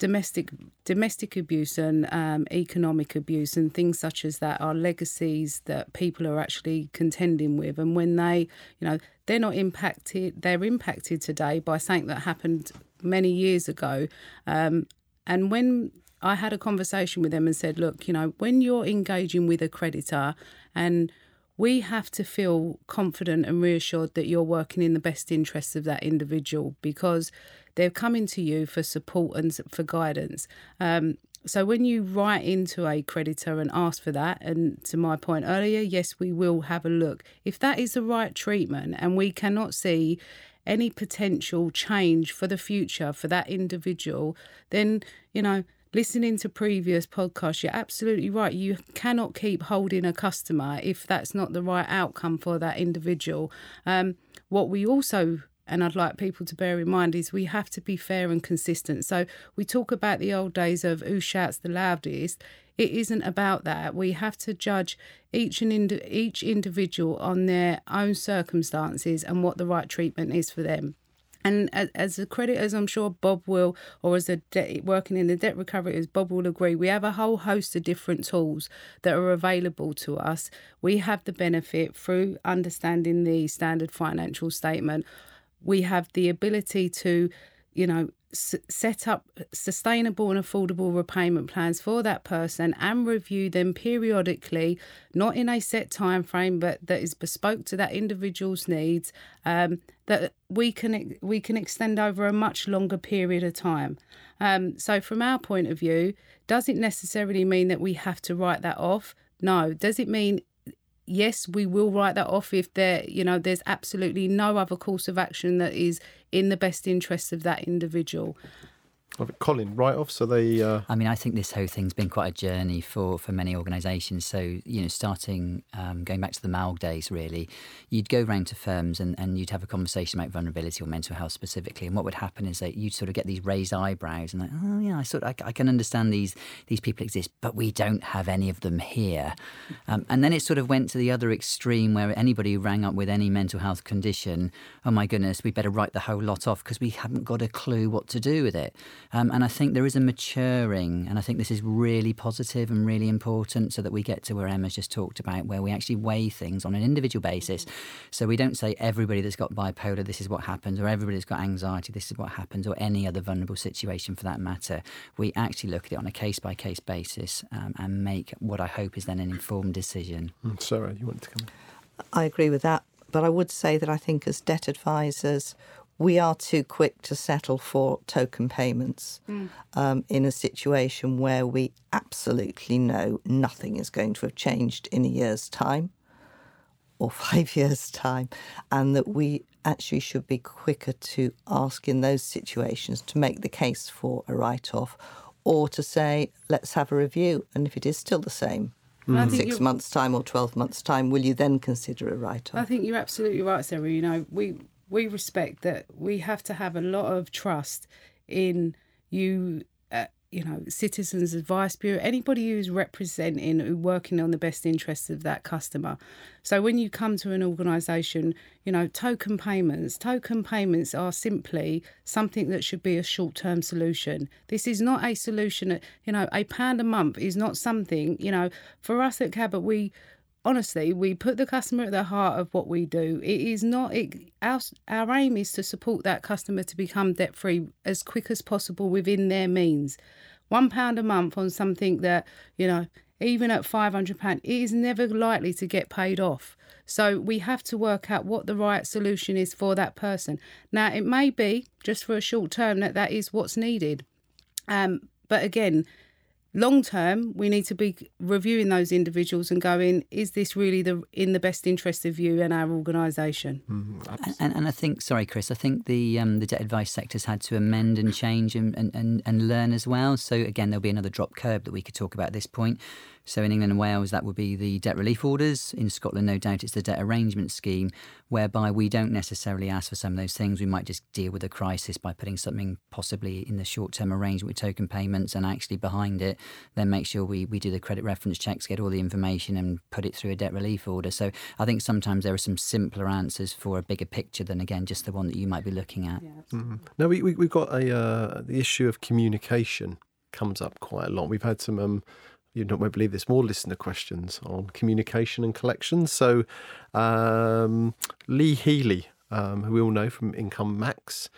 domestic domestic abuse and um, economic abuse and things such as that are legacies that people are actually contending with. And when they you know they're not impacted they're impacted today by something that happened many years ago. Um, and when I had a conversation with them and said, look, you know, when you're engaging with a creditor and we have to feel confident and reassured that you're working in the best interests of that individual because they're coming to you for support and for guidance. Um, so when you write into a creditor and ask for that, and to my point earlier, yes, we will have a look. If that is the right treatment and we cannot see any potential change for the future for that individual, then, you know, listening to previous podcasts, you're absolutely right. You cannot keep holding a customer if that's not the right outcome for that individual. Um, what we also and I'd like people to bear in mind is we have to be fair and consistent. So we talk about the old days of who shouts the loudest. It isn't about that. We have to judge each and each individual on their own circumstances and what the right treatment is for them. And as, as a as I'm sure Bob will, or as a debt, working in the debt recovery, as Bob will agree, we have a whole host of different tools that are available to us. We have the benefit through understanding the standard financial statement. We have the ability to, you know, set up sustainable and affordable repayment plans for that person and review them periodically not in a set time frame but that is bespoke to that individual's needs um, that we can we can extend over a much longer period of time. Um, so from our point of view does it necessarily mean that we have to write that off? No. Does it mean yes, we will write that off if there, you know, there's absolutely no other course of action that is in the best interest of that individual. Colin, write off. so they. Uh... I mean, I think this whole thing's been quite a journey for, for many organisations. So, you know, starting, um, going back to the MALG days, really, you'd go round to firms and, and you'd have a conversation about vulnerability or mental health specifically. And what would happen is that you'd sort of get these raised eyebrows and like, oh, yeah, I sort of, I, I can understand these, these people exist, but we don't have any of them here. Um, and then it sort of went to the other extreme where anybody who rang up with any mental health condition, oh my goodness, we better write the whole lot off because we haven't got a clue what to do with it. Um, and I think there is a maturing, and I think this is really positive and really important so that we get to where Emma's just talked about, where we actually weigh things on an individual basis. So we don't say everybody that's got bipolar, this is what happens, or everybody that's got anxiety, this is what happens, or any other vulnerable situation for that matter. We actually look at it on a case by case basis um, and make what I hope is then an informed decision. Mm, Sarah, you want to come? In? I agree with that. But I would say that I think as debt advisors, we are too quick to settle for token payments mm. um, in a situation where we absolutely know nothing is going to have changed in a year's time or [laughs] five years' time, and that we actually should be quicker to ask in those situations to make the case for a write off or to say, let's have a review. And if it is still the same, mm. six months' time or 12 months' time, will you then consider a write off? I think you're absolutely right, Sarah. You know, we we respect that we have to have a lot of trust in you uh, you know citizens advice bureau anybody who's representing who working on the best interests of that customer. So when you come to an organization you know token payments token payments are simply something that should be a short-term solution. This is not a solution you know a pound a month is not something you know for us at cabot we honestly, we put the customer at the heart of what we do. It is not it, our our aim is to support that customer to become debt free as quick as possible within their means. One pound a month on something that you know even at £500, it is never likely to get paid off. So we have to work out what the right solution is for that person. Now, it may be just for a short term that that is what's needed. Um, but again, long term, we need to be reviewing those individuals and going, is this really the in the best interest of you and our organisation? Mm, and, and I think, sorry, Chris, I think the um, the debt advice sector's had to amend and change and, and, and learn as well. So again, there'll be another drop curb that we could talk about at this point. So in England and Wales, that would be the debt relief orders. In Scotland, no doubt, it's the debt arrangement scheme, whereby we don't necessarily ask for some of those things. We might just deal with the crisis by putting something possibly in the short term arrangement with token payments and actually behind it, then make sure we, we do the credit reference checks, get all the information and put it through a debt relief order. So I think sometimes there are some simpler answers for a bigger picture than, again, just the one that you might be looking at. Yeah, mm-hmm. No, we, we, we've got a uh, the issue of communication comes up quite a lot. We've had some um, you don't won't believe this, more listener questions on communication and collections. So, um, Lee Healy, um, who we all know from Income Max,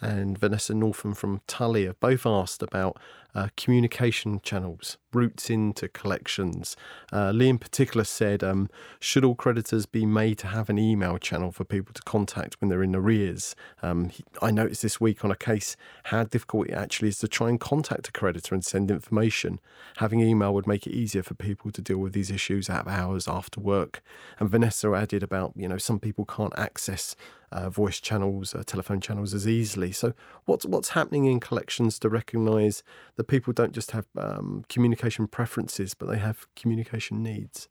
and Vanessa Northam from Tully have both asked about uh, communication channels, routes into collections. Uh, Lee, in particular, said um, Should all creditors be made to have an email channel for people to contact when they're in arrears? Um, he, I noticed this week on a case how difficult it actually is to try and contact a creditor and send information. Having email would make it easier for people to deal with these issues out of hours after work. And Vanessa added about, you know, some people can't access uh, voice channels, uh, telephone channels as easily. So, what's what's happening in collections to recognise that people don't just have um, communication preferences, but they have communication needs?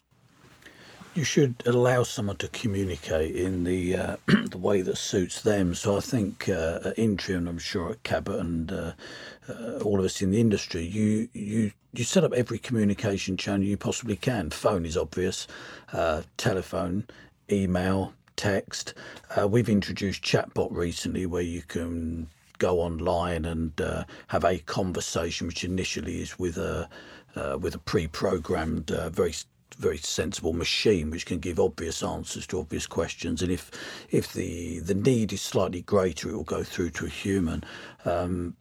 You should allow someone to communicate in the uh, [clears throat] the way that suits them. So I think uh, at Intrum, I'm sure at Cabot and uh, uh, all of us in the industry, you you you set up every communication channel you possibly can. Phone is obvious, telephone, email, text. Uh, we've introduced chatbot recently where you can go online and uh, have a conversation, which initially is with a uh, with a pre-programmed, uh, very very sensible machine, which can give obvious answers to obvious questions. And if if the the need is slightly greater, it will go through to a human. Um,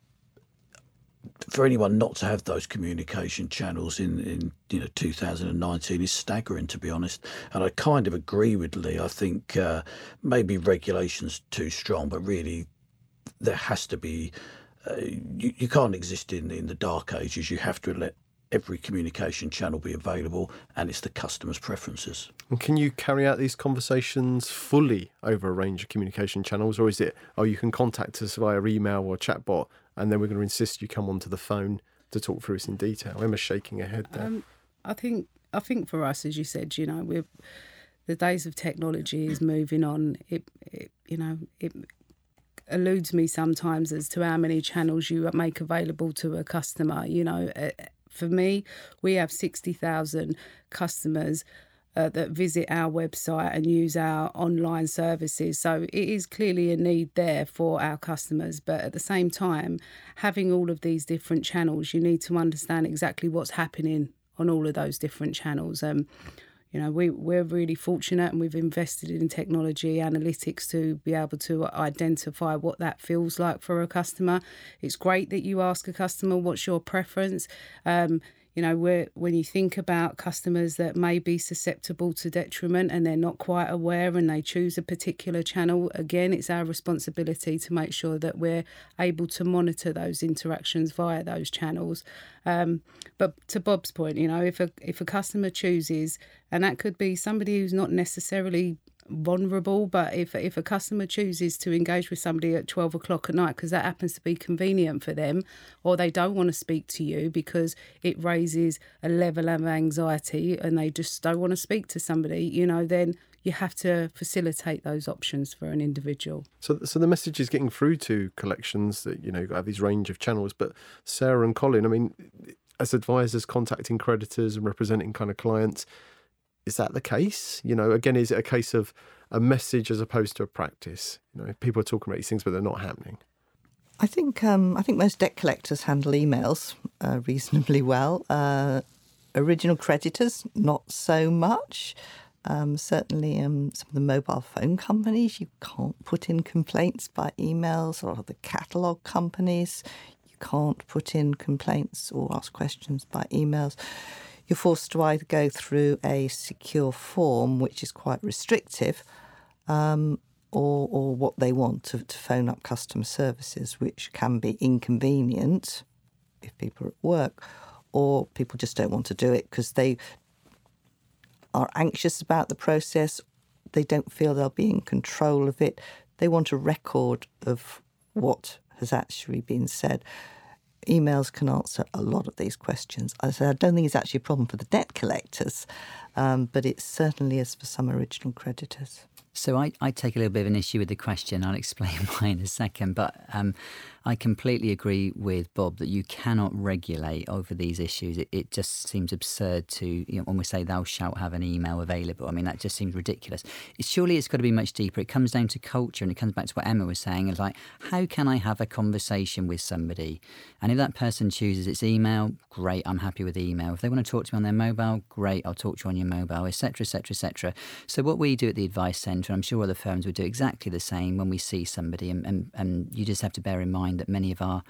for anyone not to have those communication channels in, in you know 2019 is staggering to be honest. And I kind of agree with Lee. I think uh, maybe regulations too strong but really there has to be uh, you, you can't exist in, in the dark ages. You have to let every communication channel be available and it's the customer's preferences. And can you carry out these conversations fully over a range of communication channels or is it oh you can contact us via email or chatbot and then we're going to insist you come onto the phone to talk through this in detail. Emma's shaking her head there. Um, I think I think for us, as you said, you know, we're the days of technology is moving on. It, it you know, it eludes me sometimes as to how many channels you make available to a customer. You know, uh, for me, we have sixty thousand customers uh, that visit our website and use our online services. So it is clearly a need there for our customers. But at the same time, having all of these different channels, you need to understand exactly what's happening on all of those different channels. Um, you know, we, we're really fortunate and we've invested in technology analytics to be able to identify what that feels like for a customer. It's great that you ask a customer, what's your preference? Um, you know, when you think about customers that may be susceptible to detriment and they're not quite aware and they choose a particular channel, again, it's our responsibility to make sure that we're able to monitor those interactions via those channels. Um, but to Bob's point, you know, if a if a customer chooses, and that could be somebody who's not necessarily vulnerable. But if if a customer chooses to engage with somebody at twelve o'clock at night because that happens to be convenient for them, or they don't want to speak to you because it raises a level of anxiety and they just don't want to speak to somebody, you know, then you have to facilitate those options for an individual. So, so the message is getting through to collections that you know have these range of channels. But Sarah and Colin, I mean, as advisors contacting creditors and representing kind of clients is that the case? You know, again, is it a case of a message as opposed to a practice? You know, people are talking about these things, but they're not happening. I think um, I think most debt collectors handle emails uh, reasonably well. Uh, original creditors, not so much. Um, certainly, um, some of the mobile phone companies, you can't put in complaints by emails, or the catalogue companies, you can't put in complaints or ask questions by emails you're forced to either go through a secure form, which is quite restrictive, um, or, or what they want to, to phone up customer services, which can be inconvenient if people are at work, or people just don't want to do it because they are anxious about the process. They don't feel they'll be in control of it. They want a record of what has actually been said. Emails can answer a lot of these questions. I said I don't think it's actually a problem for the debt collectors, um, but it certainly is for some original creditors. So I, I take a little bit of an issue with the question. I'll [laughs] explain why in a second. But um, I completely agree with Bob that you cannot regulate over these issues. It, it just seems absurd to, you know, when we say thou shalt have an email available, I mean, that just seems ridiculous. surely it's got to be much deeper. It comes down to culture and it comes back to what Emma was saying. It's like, how can I have a conversation with somebody? And if that person chooses its email, great, I'm happy with email. If they want to talk to me on their mobile, great, I'll talk to you on your mobile, etc., etc., etc. So what we do at the Advice Centre, I'm sure other firms would do exactly the same when we see somebody, and, and, and you just have to bear in mind that many of our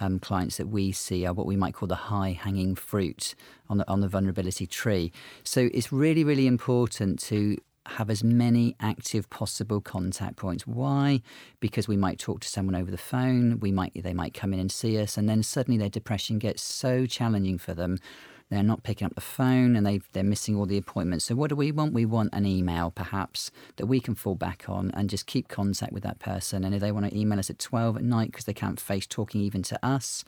um, clients that we see are what we might call the high hanging fruit on the, on the vulnerability tree. So it's really, really important to have as many active possible contact points. Why? Because we might talk to someone over the phone, we might they might come in and see us, and then suddenly their depression gets so challenging for them they're not picking up the phone and they they're missing all the appointments. So what do we want? We want an email perhaps that we can fall back on and just keep contact with that person. And if they want to email us at 12 at night because they can't face talking even to us,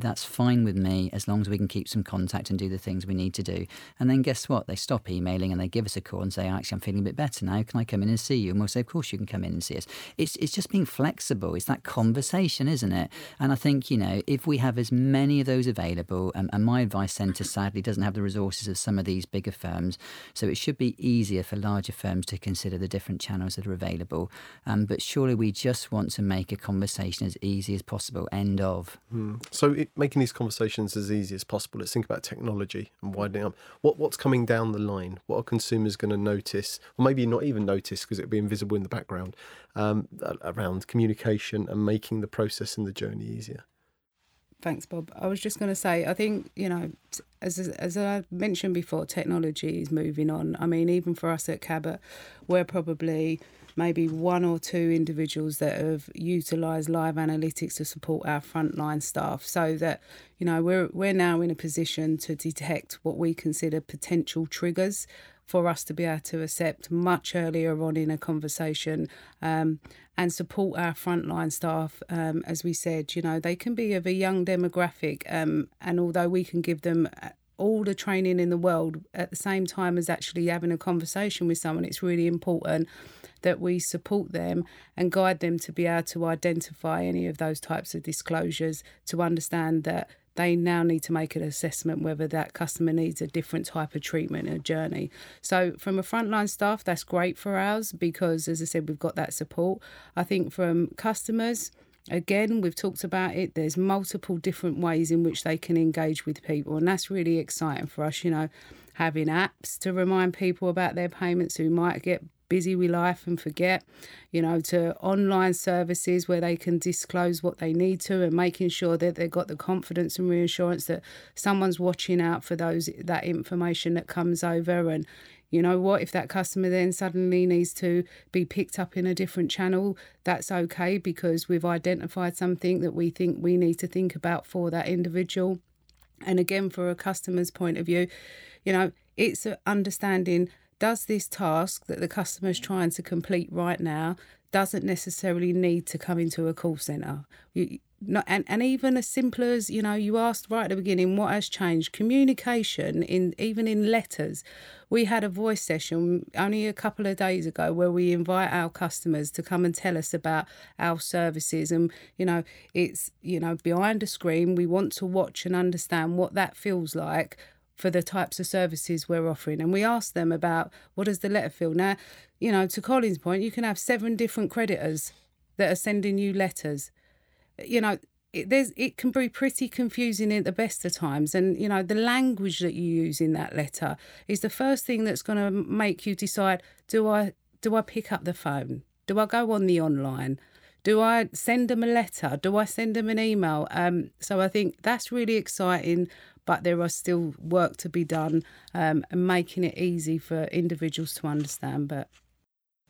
that's fine with me as long as we can keep some contact and do the things we need to do. And then guess what? They stop emailing and they give us a call and say, actually, I'm feeling a bit better now. Can I come in and see you? And we'll say, of course you can come in and see us. It's, it's just being flexible. It's that conversation, isn't it? And I think, you know, if we have as many of those available, and, and my advice centre sadly doesn't have the resources of some of these bigger firms, so it should be easier for larger firms to consider the different channels that are available. Um, but surely we just want to make a conversation as easy as possible. End of. Hmm. So it, making these conversations as easy as possible. Let's think about technology and widening up. What what's coming down the line? What are consumers going to notice, or maybe not even notice because it'll be invisible in the background, um, around communication and making the process and the journey easier? Thanks, Bob. I was just going to say, I think you know, as as I mentioned before, technology is moving on. I mean, even for us at Cabot, we're probably maybe one or two individuals that have utilised live analytics to support our frontline staff so that you know we're we're now in a position to detect what we consider potential triggers for us to be able to accept much earlier on in a conversation um, and support our frontline staff. Um, as we said, you know, they can be of a young demographic, um, and although we can give them all the training in the world at the same time as actually having a conversation with someone, it's really important that we support them and guide them to be able to identify any of those types of disclosures to understand that they now need to make an assessment whether that customer needs a different type of treatment and journey. So, from a frontline staff, that's great for ours because, as I said, we've got that support. I think from customers, again, we've talked about it, there's multiple different ways in which they can engage with people, and that's really exciting for us, you know. Having apps to remind people about their payments who might get busy with life and forget, you know, to online services where they can disclose what they need to and making sure that they've got the confidence and reassurance that someone's watching out for those that information that comes over. And you know what? If that customer then suddenly needs to be picked up in a different channel that's okay because we've identified something that we think we need to think about for that individual. And again for a customer's point of view you know it's understanding does this task that the customer is trying to complete right now doesn't necessarily need to come into a call center. You, not, and, and even as simple as you know you asked right at the beginning what has changed? Communication in even in letters. We had a voice session only a couple of days ago where we invite our customers to come and tell us about our services. And you know it's you know behind a screen we want to watch and understand what that feels like for the types of services we're offering. And we ask them about what does the letter feel. Now, you know, to Colin's point, you can have seven different creditors that are sending you letters. You know, it, there's it can be pretty confusing at the best of times and you know the language that you use in that letter is the first thing that's going to make you decide do i do i pick up the phone do i go on the online do i send them a letter do i send them an email um so i think that's really exciting but there are still work to be done um, and making it easy for individuals to understand. But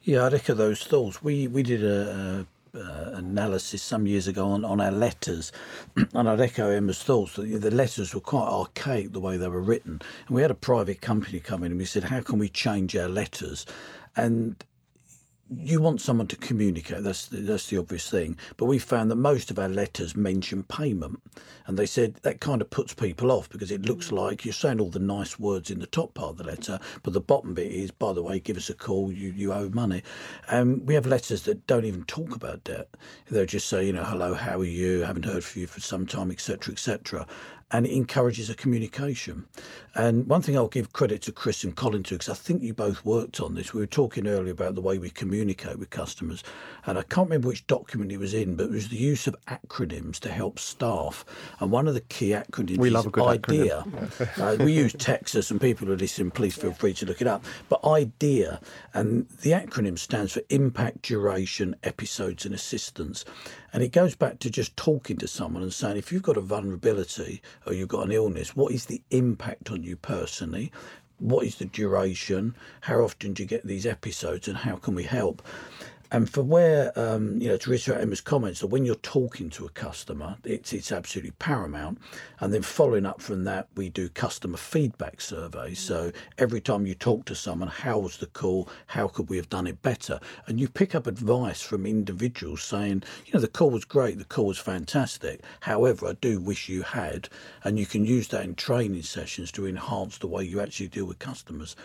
yeah, I'd echo those thoughts. We we did a, a uh, analysis some years ago on, on our letters, [clears throat] and I'd echo Emma's thoughts that the letters were quite archaic the way they were written. And we had a private company come in and we said, how can we change our letters? And you want someone to communicate. That's the, that's the obvious thing. But we found that most of our letters mention payment, and they said that kind of puts people off because it looks like you're saying all the nice words in the top part of the letter, but the bottom bit is, by the way, give us a call. You you owe money. Um, we have letters that don't even talk about debt. They'll just say, you know, hello, how are you? haven't heard from you for some time, etc., etc and it encourages a communication. And one thing I'll give credit to Chris and Colin to, because I think you both worked on this. We were talking earlier about the way we communicate with customers, and I can't remember which document it was in, but it was the use of acronyms to help staff. And one of the key acronyms we is love a good IDEA. Acronym. uh, we use Texas, and people who listen, please feel free to look it up. But IDEA, and the acronym stands for Impact, Duration, Episodes, and Assistance. And it goes back to just talking to someone and saying, if you've got a vulnerability or you've got an illness, what is the impact on you personally? What is the duration? How often do you get these episodes and how can we help? And for where, um, you know, to reiterate Emma's comments, that when you're talking to a customer, it's it's absolutely paramount. And then following up from that, we do customer feedback surveys. So every time you talk to someone, how was the call? How could we have done it better? And you pick up advice from individuals saying, you know, the call was great, the call was fantastic. However, I do wish you had. And you can use that in training sessions to enhance the way you actually deal with customers.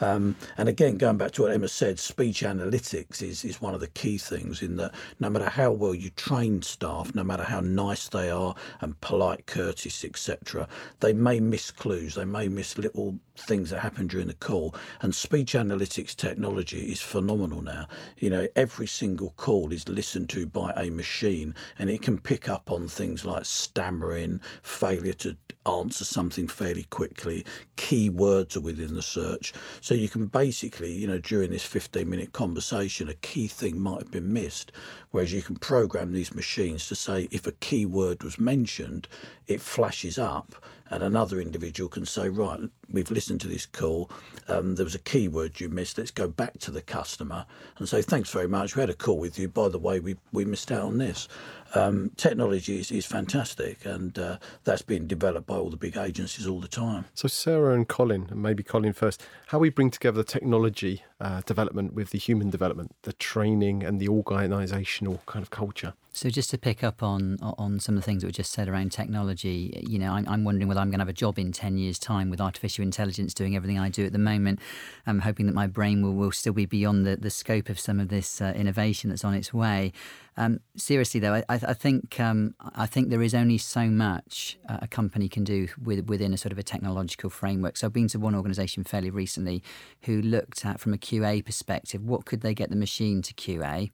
Um, and again, going back to what Emma said, speech analytics is, is one one of the key things in that no matter how well you train staff, no matter how nice they are and polite, courteous, etc., they may miss clues, they may miss little things that happen during the call. And speech analytics technology is phenomenal now. You know, every single call is listened to by a machine and it can pick up on things like stammering, failure to answer something fairly quickly, keywords are within the search. So you can basically, you know, during this 15 minute conversation, a key thing might have been missed. Whereas you can program these machines to say if a keyword was mentioned, it flashes up and another individual can say, right, we've listened to this call. Um, there was a keyword you missed. Let's go back to the customer and say, thanks very much. We had a call with you. By the way, we, we missed out on this. Um, technology is, is fantastic, and uh, that's being developed by all the big agencies all the time. So, Sarah and Colin, and maybe Colin first, how we bring together the technology uh, development with the human development, the training and the organisational kind of culture. So just to pick up on on some of the things that were just said around technology, you know, I'm, I'm wondering whether I'm going to have a job in ten years' time with artificial intelligence doing everything I do at the moment. I'm hoping that my brain will, will still be beyond the, the scope of some of this uh, innovation that's on its way. Um, seriously though, I, I think um, I think there is only so much uh, a company can do with, within a sort of a technological framework. So I've been to one organisation fairly recently who looked at from a QA perspective, what could they get the machine to QA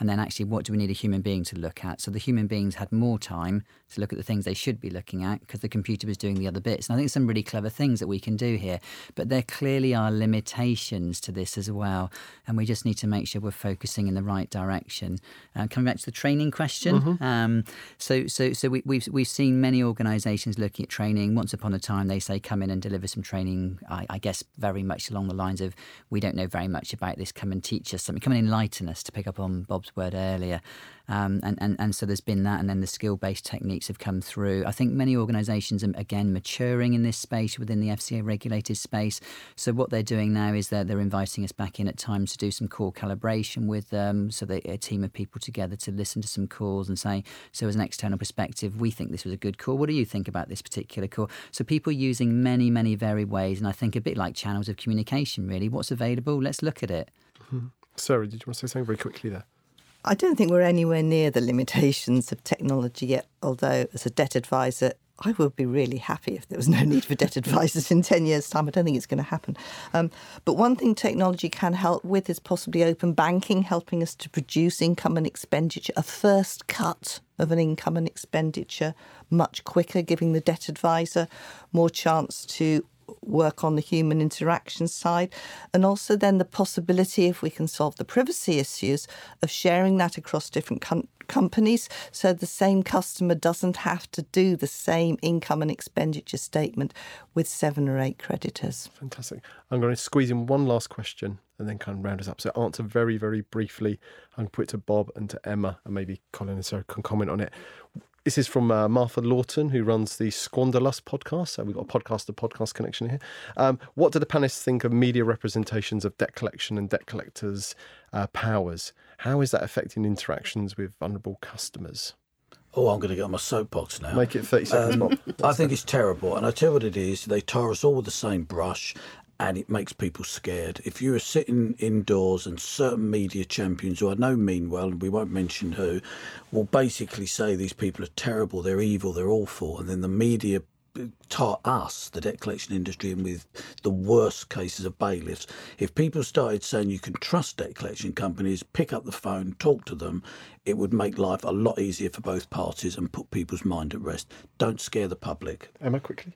and then actually what do we need a human being to look at? So the human beings had more time to look at the things they should be looking at because the computer was doing the other bits. And i think some really clever things that we can do here but there clearly are limitations to this as well. And we just need to make sure we're focusing in the right direction. Uh, coming back to the training question mm-hmm. um, so so so we, we've we've seen many organizations looking at training. Once upon a time they say come in and deliver some training I, I guess very much along the lines of we don't know very much about this. Come and teach us something. Come and enlighten us to pick up on bob Word earlier. Um, and, and, and so there's been that, and then the skill based techniques have come through. I think many organisations are, again, maturing in this space within the FCA regulated space. So what they're doing now is that they're inviting us back in at times to do some call calibration with them. So they, a team of people together to listen to some calls and say, so as an external perspective, we think this was a good call. What do you think about this particular call? So people using many, many varied ways, and I think a bit like channels of communication, really. What's available? Let's look at it. Mm-hmm. Sarah, did you want to say something very quickly there? I don't think we're anywhere near the limitations of technology yet, although, as a debt advisor, I would be really happy if there was no need for debt advisors in 10 years' time. I don't think it's going to happen. Um, but one thing technology can help with is possibly open banking, helping us to produce income and expenditure, a first cut of an income and expenditure much quicker, giving the debt advisor more chance to work on the human interaction side, and also then the possibility, if we can solve the privacy issues, of sharing that across different companies, so the same customer doesn't have to do the same income and expenditure statement with seven or eight creditors. Fantastic. I'm going to squeeze in one last question and then kind of round us up. So answer very, very briefly. I'm going to put it to Bob and to Emma, and maybe Colin and Sarah can comment on it. This is from uh, Martha Lawton, who runs the Squanderlust podcast. So we've got a podcast to podcast connection here. Um, what do the panelists think of media representations of debt collection and debt collectors' uh, powers? How is that affecting interactions with vulnerable customers? Oh, I'm going to get on my soapbox now. Make it 30 seconds, Bob. I think it's terrible. And I tell you what it is they tar us all with the same brush and it makes people scared. If you are sitting indoors and certain media champions who I know mean well, and we won't mention who, will basically say these people are terrible, they're evil, they're awful, and then the media taught us, the debt collection industry, and with the worst cases of bailiffs. If people started saying you can trust debt collection companies, pick up the phone, talk to them, it would make life a lot easier for both parties and put people's mind at rest. Don't scare the public. Emma, quickly.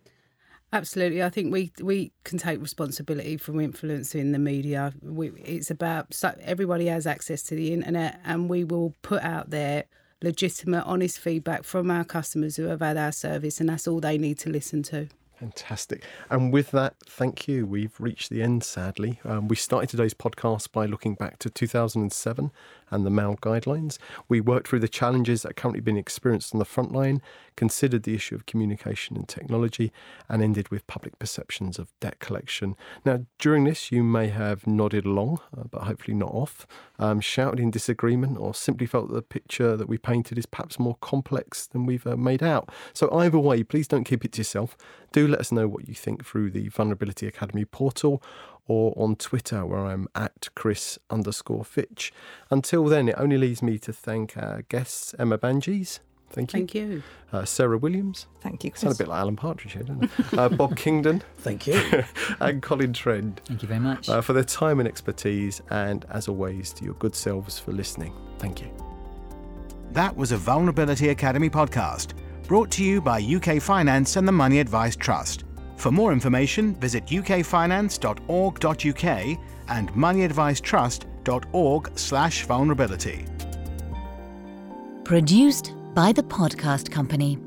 Absolutely, I think we we can take responsibility from influencing the media. We, it's about so everybody has access to the internet, and we will put out there legitimate, honest feedback from our customers who have had our service, and that's all they need to listen to. Fantastic. And with that, thank you. We've reached the end, sadly. Um, we started today's podcast by looking back to 2007 and the MAL guidelines. We worked through the challenges that are currently being experienced on the front line, considered the issue of communication and technology, and ended with public perceptions of debt collection. Now, during this, you may have nodded along, uh, but hopefully not off, um, shouted in disagreement, or simply felt that the picture that we painted is perhaps more complex than we've uh, made out. So, either way, please don't keep it to yourself. Do let us know what you think through the Vulnerability Academy portal or on Twitter where I'm at Chris underscore Fitch. Until then, it only leaves me to thank our guests, Emma Banges. Thank you. Thank you. Uh, Sarah Williams. Thank you, Chris. Sound a bit like Alan Partridge here, doesn't it? uh, Bob Kingdon. [laughs] Thank you. [laughs] and Colin Trend. Thank you very much. Uh, for their time and expertise, and as always, to your good selves for listening. Thank you. That was a Vulnerability Academy podcast, brought to you by UK Finance and the Money Advice Trust. For more information, visit ukfinance.org.uk and moneyadvicetrust.org/vulnerability. Produced by the Podcast Company.